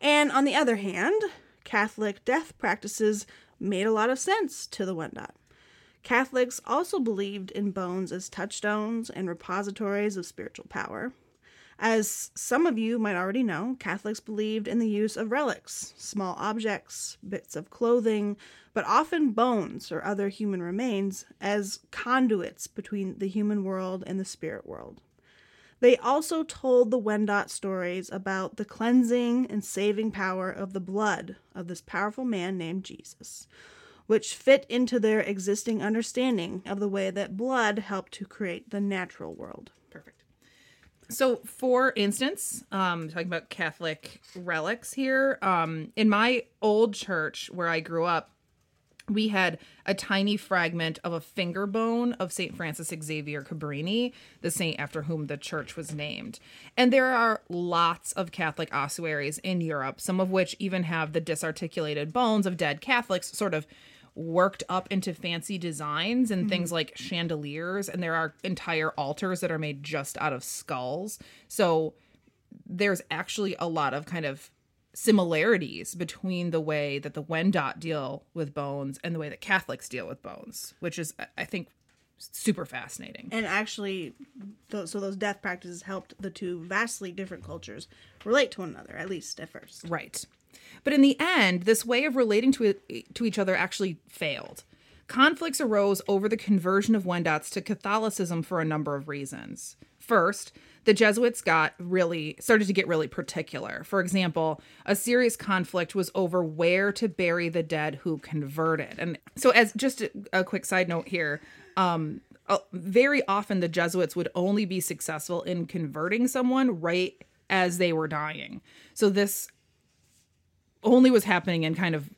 And on the other hand, Catholic death practices made a lot of sense to the Wendat. Catholics also believed in bones as touchstones and repositories of spiritual power. As some of you might already know, Catholics believed in the use of relics, small objects, bits of clothing, but often bones or other human remains, as conduits between the human world and the spirit world. They also told the Wendat stories about the cleansing and saving power of the blood of this powerful man named Jesus, which fit into their existing understanding of the way that blood helped to create the natural world. Perfect. So, for instance, um, talking about Catholic relics here, um, in my old church where I grew up, we had a tiny fragment of a finger bone of St. Francis Xavier Cabrini, the saint after whom the church was named. And there are lots of Catholic ossuaries in Europe, some of which even have the disarticulated bones of dead Catholics sort of worked up into fancy designs and things mm-hmm. like chandeliers. And there are entire altars that are made just out of skulls. So there's actually a lot of kind of similarities between the way that the Wendat deal with bones and the way that Catholics deal with bones, which is, I- I think, super fascinating. And actually, th- so those death practices helped the two vastly different cultures relate to one another, at least at first. Right. But in the end, this way of relating to to each other actually failed. Conflicts arose over the conversion of Wendats to Catholicism for a number of reasons. First, the Jesuits got really started to get really particular. For example, a serious conflict was over where to bury the dead who converted. And so as just a, a quick side note here, um uh, very often the Jesuits would only be successful in converting someone right as they were dying. So this only was happening in kind of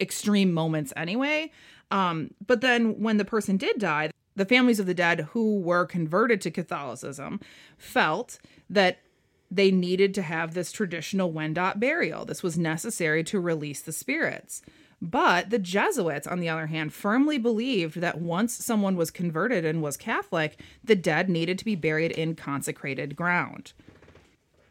extreme moments anyway. Um, but then when the person did die, the families of the dead who were converted to Catholicism felt that they needed to have this traditional Wendat burial. This was necessary to release the spirits. But the Jesuits, on the other hand, firmly believed that once someone was converted and was Catholic, the dead needed to be buried in consecrated ground.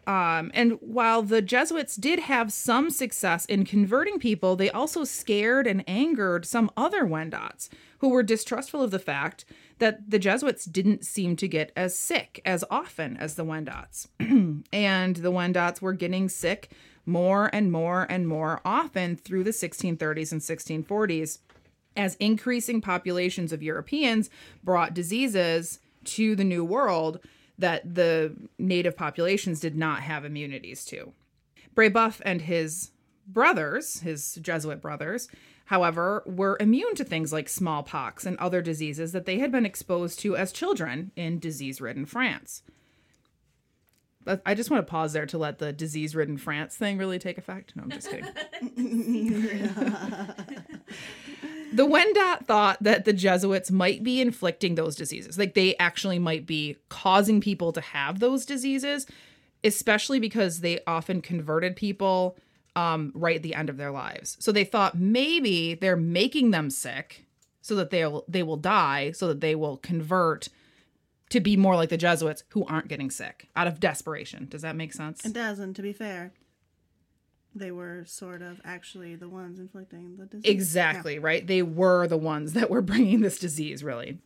Um, and while the Jesuits did have some success in converting people, they also scared and angered some other Wendats who were distrustful of the fact that the Jesuits didn't seem to get as sick as often as the Wendats. and the Wendats were getting sick more and more and more often through the 1630s and 1640s as increasing populations of Europeans brought diseases to the New World that the native populations did not have immunities to. Brebeuf and his brothers, his Jesuit brothers, however, were immune to things like smallpox and other diseases that they had been exposed to as children in disease ridden France. I just want to pause there to let the disease ridden France thing really take effect. No, I'm just kidding. the Wendat thought that the Jesuits might be inflicting those diseases. Like they actually might be causing people to have those diseases, especially because they often converted people um, right at the end of their lives. So they thought maybe they're making them sick so that they'll they will die, so that they will convert to be more like the Jesuits who aren't getting sick out of desperation. Does that make sense? It doesn't, to be fair. They were sort of actually the ones inflicting the disease. Exactly, right? They were the ones that were bringing this disease, really.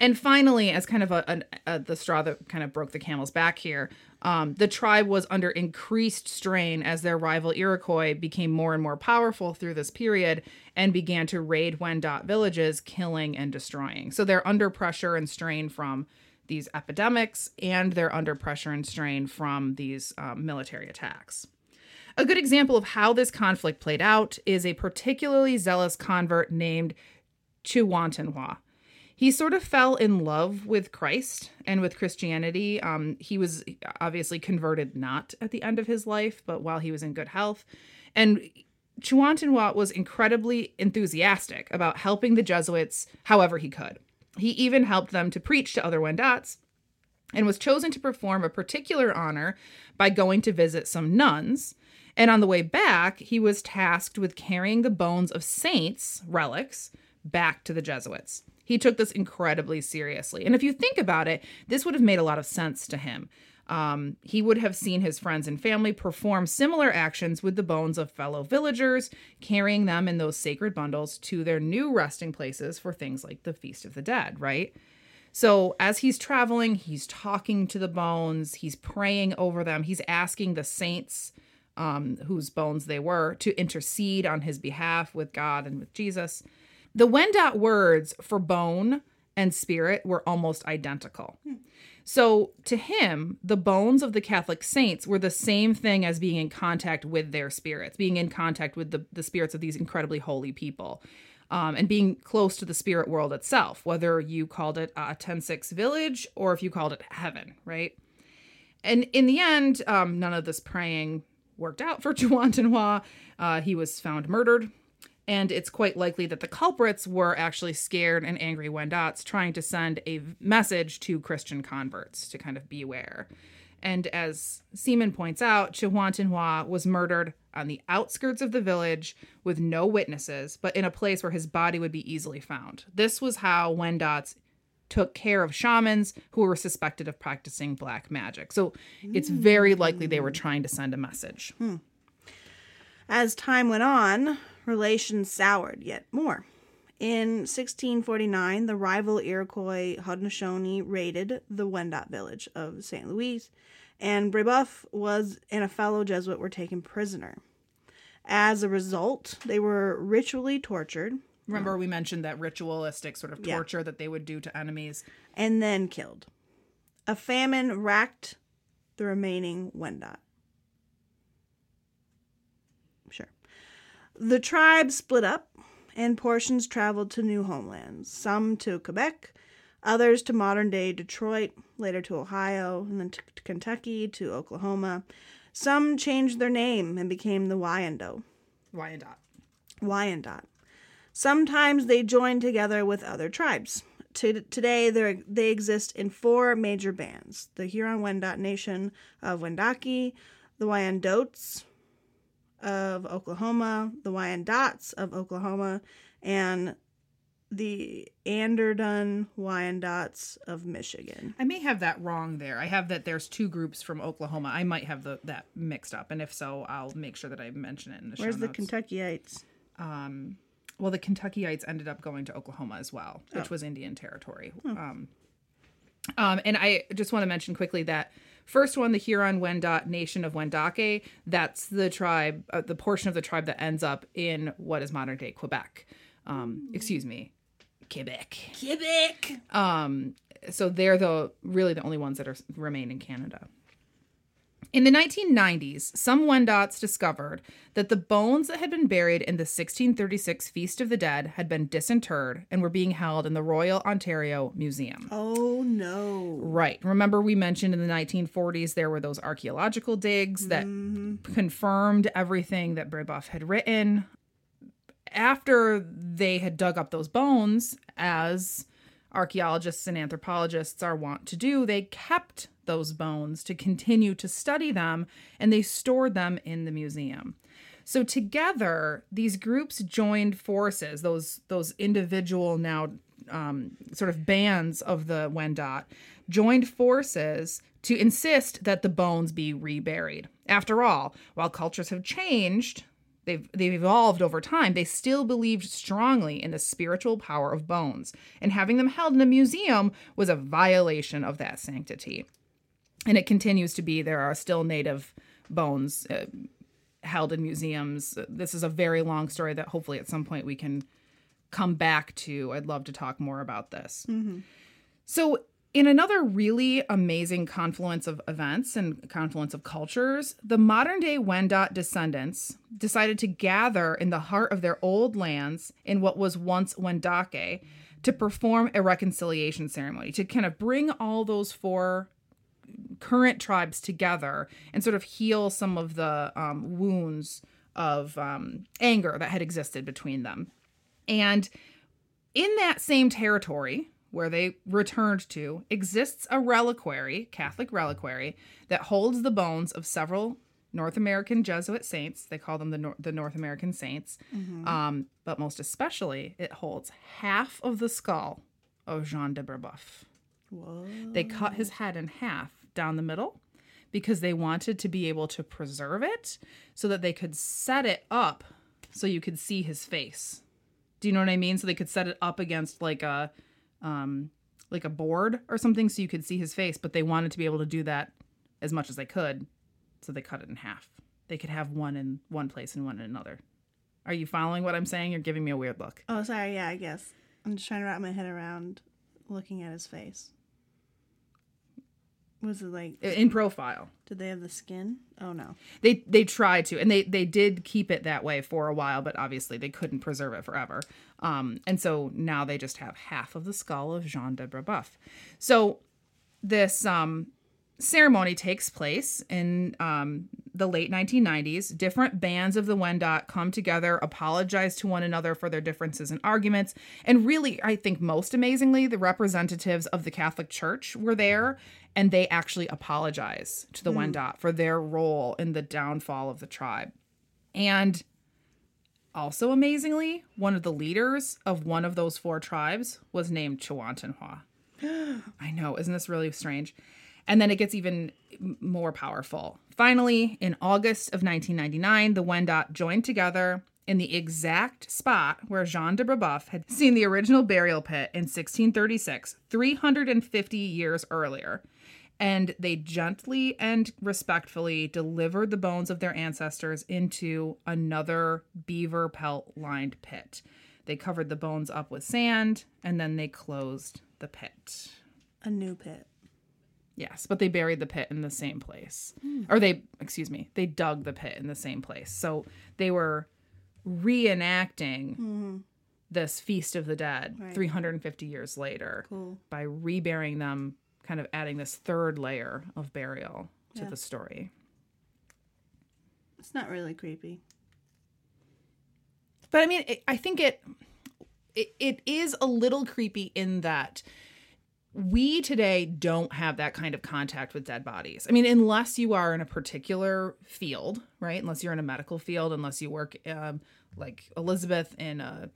And finally, as kind of a, a, a the straw that kind of broke the camel's back here, um, the tribe was under increased strain as their rival Iroquois became more and more powerful through this period and began to raid Wendat villages, killing and destroying. So they're under pressure and strain from these epidemics, and they're under pressure and strain from these um, military attacks. A good example of how this conflict played out is a particularly zealous convert named Chihwatenha. He sort of fell in love with Christ and with Christianity. Um, he was obviously converted not at the end of his life, but while he was in good health. And Chihwatenha was incredibly enthusiastic about helping the Jesuits however he could. He even helped them to preach to other Wendats and was chosen to perform a particular honor by going to visit some nuns And on the way back, he was tasked with carrying the bones of saints, relics, back to the Jesuits. He took this incredibly seriously. And if you think about it, this would have made a lot of sense to him. Um, he would have seen his friends and family perform similar actions with the bones of fellow villagers, carrying them in those sacred bundles to their new resting places for things like the Feast of the Dead, right? So as he's traveling, he's talking to the bones, he's praying over them, he's asking the saints um, whose bones they were to intercede on his behalf with God and with Jesus. The Wendat words for bone and spirit were almost identical. So to him, the bones of the Catholic saints were the same thing as being in contact with their spirits, being in contact with the, the spirits of these incredibly holy people. Um, and being close to the spirit world itself, whether you called it Aataentsic village or if you called it heaven, right? And in the end, um, none of this praying worked out for Juan Uh, he was found murdered and it's quite likely that the culprits were actually scared and angry Wendats trying to send a message to Christian converts to kind of beware. And as Seaman points out, Chihwatenha was murdered on the outskirts of the village with no witnesses, but in a place where his body would be easily found. This was how Wendats took care of shamans who were suspected of practicing black magic. So it's very likely they were hmm. trying to send a message. Hmm. As time went on, relations soured yet more. In 1649, the rival Iroquois Haudenosaunee raided the Wendat village of St. Louis, and Brebeuf was and a fellow Jesuit were taken prisoner. As a result, they were ritually tortured Remember, we mentioned that ritualistic sort of Yeah. torture that they would do to enemies. and then killed. A famine racked the remaining Wendat. Sure. The tribe split up, and portions traveled to new homelands, some to Quebec, others to modern day Detroit, later to Ohio, and then to to Kentucky, to Oklahoma. Some changed their name and became the Wyandot. Wyandotte. Wyandotte. Sometimes they join together with other tribes. To, today, they exist in four major bands the Huron Wendat Nation of Wendake, the Wyandottes of Oklahoma, the Wyandots of Oklahoma, and the Anderdon Wyandots of Michigan. I may have that wrong there. I have that there's two groups from Oklahoma. I might have the, that mixed up, and if so, I'll make sure that I mention it in the Where's show Where's the notes. Kentuckyites? um, well, the Kentuckyites ended up going to Oklahoma as well, which was Indian territory. Um, um, and I just want to mention quickly that first one, the Huron Wendat Nation of Wendake, that's the tribe, uh, the portion of the tribe that ends up in what is modern day Quebec. Um, excuse me, Quebec. Quebec! Um, so they're the really the only ones that are remain in Canada. In the 1990s, some Wendats discovered that the bones that had been buried in the 1636 Feast of the Dead had been disinterred and were being held in the Royal Ontario Museum. Oh no. Right. Remember, we mentioned in the 1940s there were those archaeological digs that mm-hmm. confirmed everything that Brebeuf had written. After they had dug up those bones, as archaeologists and anthropologists are wont to do, they kept those bones to continue to study them and they stored them in the museum. So together, these groups joined forces. Those those individual now um, sort of bands of the Wendat joined forces to insist that the bones be reburied. After all, while cultures have changed, they've they've evolved over time. They still believed strongly in the spiritual power of bones, and having them held in a museum was a violation of that sanctity. And it continues to be. There are still native bones uh, held in museums. This is a very long story that hopefully at some point we can come back to. I'd love to talk more about this. So, in another really amazing confluence of events and confluence of cultures, the modern day Wendat descendants decided to gather in the heart of their old lands in what was once Wendake to perform a reconciliation ceremony, to kind of bring all those four current tribes together and sort of heal some of the um, wounds of um, anger that had existed between them. And in that same territory where they returned to exists a reliquary, Catholic reliquary, that holds the bones of several North American Jesuit saints. They call them the Nor- the North American saints. Um, but most especially, it holds half of the skull of Jean de Brebeuf. Whoa. They cut his head in half down the middle because they wanted to be able to preserve it so that they could set it up so you could see his face. Do you know what I mean? So they could set it up against like a um like a board or something so you could see his face, but they wanted to be able to do that as much as they could. So they cut it in half. They could have one in one place and one in another. Are you following what I'm saying? You're giving me a weird look. Oh, sorry. Yeah, I guess. I'm just trying to wrap my head around looking at his face. Was it like? In profile. Did they have the skin? Oh no. They they tried to, and they they did keep it that way for a while, but obviously they couldn't preserve it forever. Um, and so now they just have half of the skull of Jean de Brebeuf. So this um ceremony takes place in um, the late 1990s. Different bands of the Wendat come together, apologize to one another for their differences and arguments. And really, I think most amazingly, the representatives of the Catholic Church were there and they actually apologize to the Wendat for their role in the downfall of the tribe. And also amazingly, one of the leaders of one of those four tribes was named Chihwatenha. I know, isn't this really strange? And then it gets even more powerful. Finally, in August of 1999, the Wendat joined together in the exact spot where Jean de Brebeuf had seen the original burial pit in 1636, 350 years earlier. And they gently and respectfully delivered the bones of their ancestors into another beaver pelt lined pit. They covered the bones up with sand and then they closed the pit. A new pit. Yes, but they buried the pit in the same place. Or they, excuse me, they dug the pit in the same place. So they were reenacting this Feast of the Dead Right. 350 years later Cool. by reburying them, kind of adding this third layer of burial to Yeah. the story. It's not really creepy. But I mean, it, I think it, it it is a little creepy in that we today don't have that kind of contact with dead bodies. I mean, unless you are in a particular field, right? Unless you're in a medical field, unless you work um, like Elizabeth in a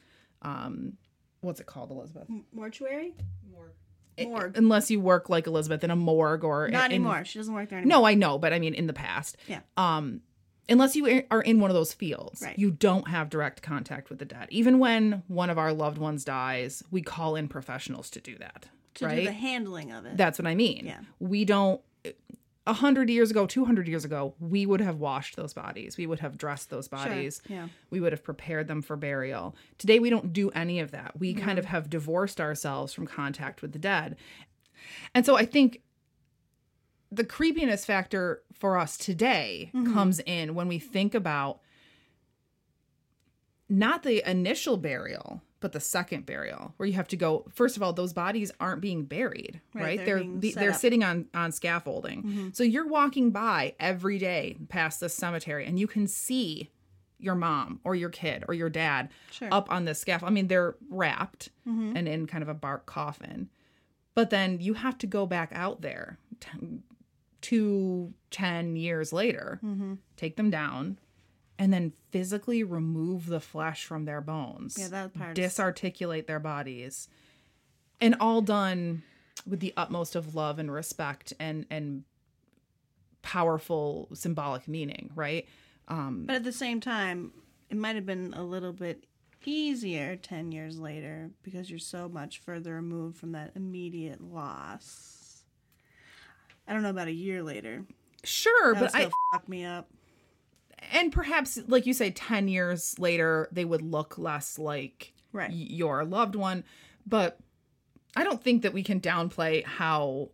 um, what's it called, Elizabeth? Mortuary? I- Morgue. Unless you work like Elizabeth in a morgue or Not in- anymore. She doesn't work there anymore. No, I know, but I mean in the past. Yeah. Um unless you are in one of those fields, Right. you don't have direct contact with the dead. Even when one of our loved ones dies, we call in professionals to do that. To right? do the handling of it. That's what I mean. Yeah. We don't a hundred years ago, two hundred years ago, we would have washed those bodies. We would have dressed those bodies. yeah. We would have prepared them for burial. Today, we don't do any of that. We kind of have divorced ourselves from contact with the dead. And so I think the creepiness factor for us today mm-hmm. comes in when we think about not the initial burial, but the second burial, where you have to go. First of all, those bodies aren't being buried, right? Right, they're they're the- they're up. sitting on on scaffolding. Mm-hmm. So you're walking by every day past this cemetery, and you can see your mom or your kid or your dad Sure. up on this scaffold. I mean, they're wrapped mm-hmm. and in kind of a bark coffin, but then you have to go back out there. T- two, ten years later, mm-hmm. take them down, and then physically remove the flesh from their bones. Yeah, that part Disarticulate their bodies. And all done with the utmost of love and respect and and powerful symbolic meaning, right? Um, but at the same time, it might have been a little bit easier 10 years later because you're so much further removed from that immediate loss. I don't know about a year later. Sure, That but I still fuck me up. And perhaps like you say 10 years later they would look less like Right. your loved one. But i don't think that we can downplay how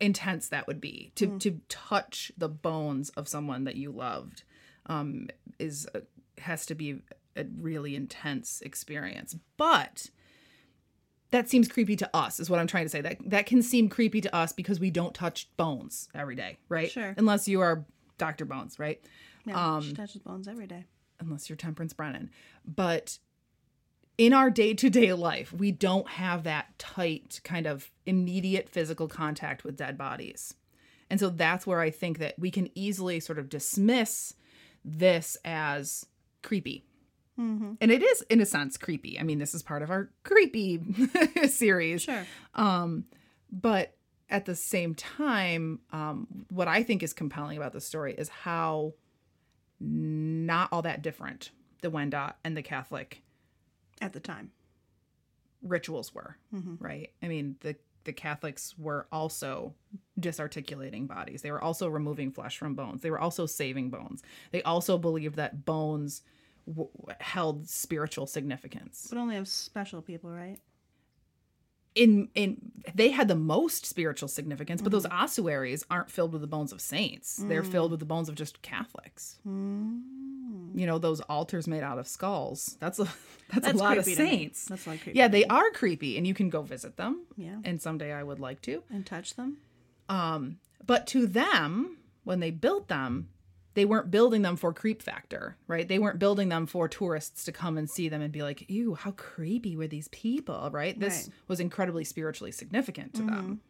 intense that would be. To to touch the bones of someone that you loved um is a, has to be a really intense experience. But that seems creepy to us is what i'm trying to say. That that can seem creepy to us because we don't touch bones every day right? Sure. unless you are dr bones right Yeah, Um, she touches bones every day. unless you're Temperance Brennan. But in our day to day life, we don't have that tight kind of immediate physical contact with dead bodies. And so that's where I think that we can easily sort of dismiss this as creepy. Mm-hmm. And it is, in a sense, creepy. I mean, this is part of our creepy series. Sure. Um, but at the same time, um, what I think is compelling about the story is how not all that different the Wendat and the Catholic At the time. rituals were, mm-hmm. right? I mean, the the Catholics were also disarticulating bodies. They were also removing flesh from bones. They were also saving bones. They also believed that bones w- held spiritual significance. But only of special people, right? In in they had the most spiritual significance but those mm. ossuaries aren't filled with the bones of saints they're filled mm. with the bones of just catholics mm. you know those altars made out of skulls that's a that's, That's a lot of creepy to me. saints That's like creepy. yeah they are creepy and you can go visit them Yeah. and someday i would like to And touch them. um but to them when they built them they weren't building them for creep factor right they weren't building them for tourists to come and see them and be like ew how creepy were these people right this Right. Mm-hmm. was incredibly spiritually significant to them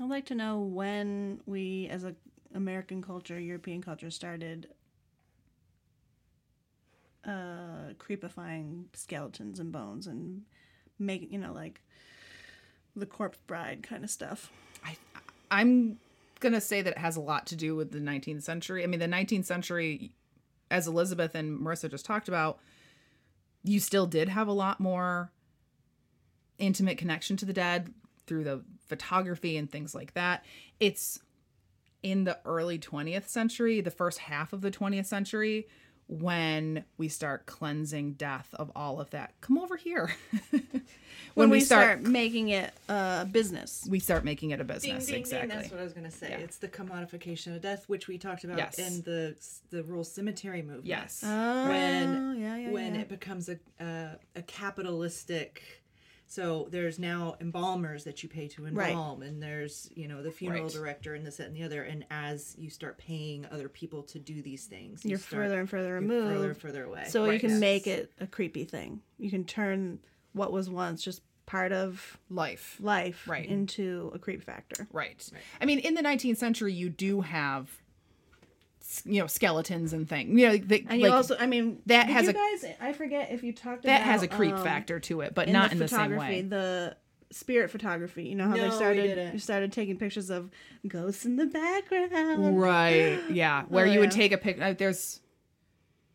I'd like to know when we, as a American culture, European culture, started uh, creepifying skeletons and bones and making, you know, like the corpse bride kind of stuff. I, I'm gonna say that it has a lot to do with the 19th century. I mean, the 19th century, as Elizabeth and Marissa just talked about, you still did have a lot more intimate connection to the dead through the photography and things like that. It's in the early 20th century, the first half of the 20th century, when we start cleansing death of all of that. Come over here. When, we, start, making it a business. we start making it a business. ding, exactly. ding. That's what I was going to say. Yeah. It's the commodification of death, which we talked about Yes. in the the rural cemetery movement. Yes. Oh, when yeah, yeah, when yeah. it becomes a, a a capitalistic. So there's now embalmers that you pay to Right. embalm, and there's you know the funeral Right. director and this that, and the other. And as you start paying other people to do these things, you You're start- further and further removed. further and further away. So you can Yes. make it a creepy thing. You can turn what was once just part of Life. life Right. into a creep factor. Right. I mean, in the 19th century, you do have, s- you know, skeletons and things. You know, the, And like, you also, I mean, that has you a- guys. I forget if you talked that about has a creep um, factor to it, but in not the in the same way. the spirit photography. You know how No, they started you started taking pictures of ghosts in the background. Right. Yeah. Where Oh, you would take a pic. Uh, there's.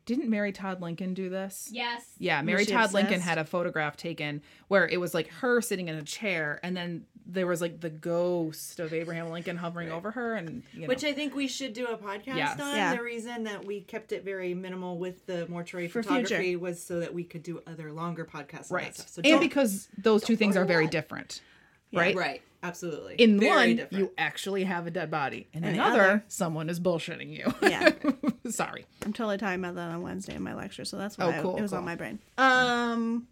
Didn't Mary Todd Lincoln do this? Yes. Yeah, Mary she Todd Lincoln had a photograph taken where it was like her sitting in a chair, and then there was like the ghost of Abraham Lincoln hovering over her, and you know, Which I think we should do a podcast Yes. on. Yeah. The reason that we kept it very minimal with the mortuary For photography future. was so that we could do other longer podcasts. on right, That stuff. So and because those two things are very different, right? right, absolutely. In Very one, different. you actually have a dead body. In And another, other- someone is bullshitting you. Yeah. Sorry. I'm totally talking about that on Wednesday in my lecture, so that's Oh, why I- it was cool. on my brain. Um,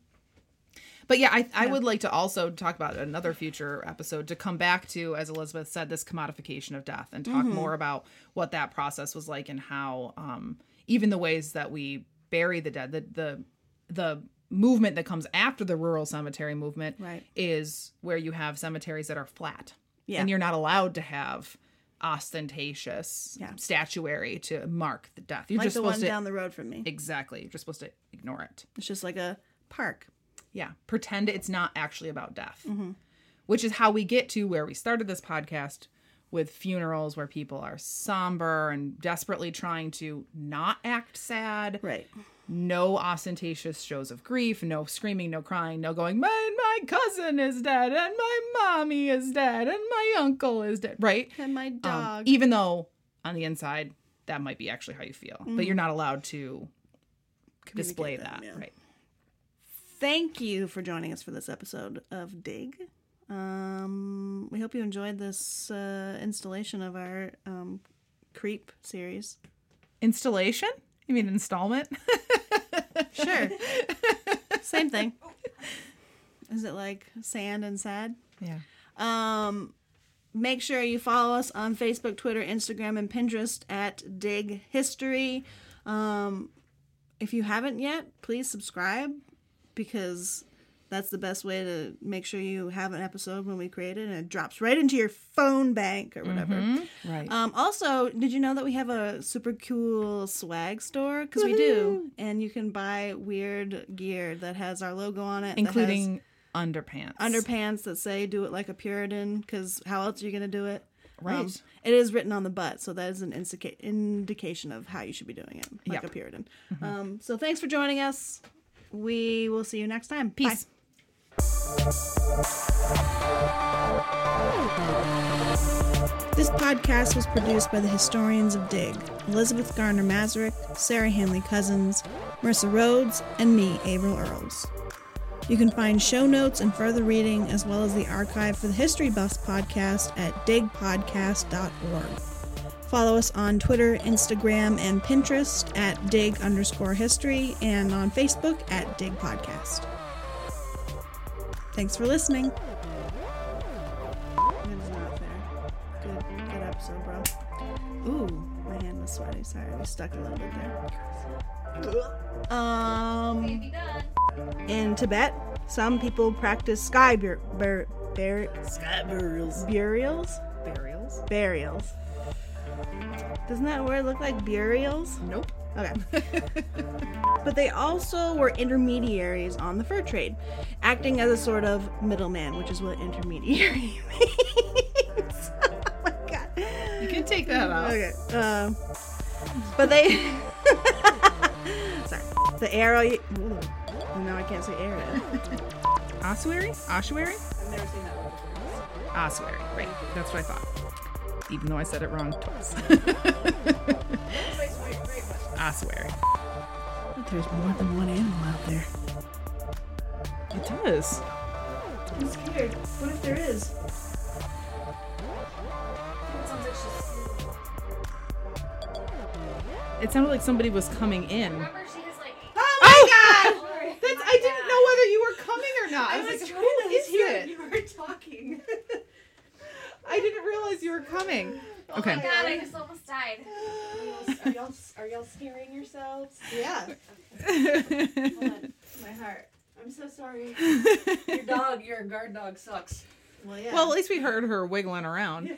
But yeah, I, I would like to also talk about another future episode to come back to, as Elizabeth said, this commodification of death and talk more about what that process was like and how um, even the ways that we bury the dead, the the the movement that comes after the rural cemetery movement Right. is where you have cemeteries that are flat. Yeah. And you're not allowed to have ostentatious Yeah. statuary to mark the death. You're like just the one to down the road from me. exactly. You're just supposed to ignore it. It's just like a park. Yeah. Pretend it's not actually about death. Mm-hmm. Which is how we get to where we started this podcast with funerals where people are somber and desperately trying to not act sad. Right. No ostentatious shows of grief, no screaming, no crying, no going, my my cousin is dead and my mommy is dead and my uncle is dead. Right? And my Um, dog. even though on the inside that might be actually how you feel. Mm-hmm. But you're not allowed to display that, that. yeah. Right. Thank you for joining us for this episode of Dig. Um, we hope you enjoyed this uh, installation of our um, Creep series. Installation? You mean installment? Sure. Same thing. Is it like sand and sad? yeah. Um, make sure you follow us on Facebook, Twitter, Instagram, and Pinterest at Dig History. Um, if you haven't yet, please subscribe because That's the best way to make sure you have an episode when we create it and it drops right into your phone bank or whatever. Right. Um, also, did you know that we have a super cool swag store? Because we do. And you can buy weird gear that has our logo on it, Including underpants. underpants that say "Do it like a Puritan." Because how else are you going to do it? Um, Right. it is written on the butt, so that is an indica- indication of how you should be doing it, like Yep. a Puritan. Um, so thanks for joining us. We will see you next time. Bye. Peace. This podcast was produced by the historians of Dig Elizabeth Garner Masarik, Sarah Handley Cousins, Marissa Rhodes, and me, Averill Earls. You can find show notes and further reading, as well as the archive for the History Buffs podcast at digpodcast.org. Follow us on Twitter, Instagram, and Pinterest at dig underscore history, and on Facebook at dig podcast. Thanks for listening. That is not fair. Good, good episode, bro. Ooh, my hand was sweaty. Sorry, I was stuck a little bit there. Um, in Tibet, some people practice sky bur- bur- bur- Sky burials. burials. Burials. Burials. Doesn't that word look like burials? Nope. Okay. but they also were intermediaries on the fur trade, acting as a sort of middleman, which is what intermediary means. oh my god. You can take that out. Okay. Um, but they. Sorry. The arrow. No, I can't say arrow. Ossuary? Ossuary? I've never seen that one before. Ossuary. Right. That's what I thought. Even though I said it wrong twice. swear. But there's more than one animal out there. It does. I'm scared. What if there is? It sounded like somebody was coming in. Remember, she has like. Oh my oh! god! That's, I didn't know whether you were coming or not. I, was, like, who is it? You were talking. I didn't realize you were coming. Oh okay. Oh my god, I just almost died. Are y'all are y'all scaring yourselves? Yeah. Hold on. My heart. I'm so sorry. Your dog, your guard dog sucks. Well, yeah. well, at least we heard her wiggling around.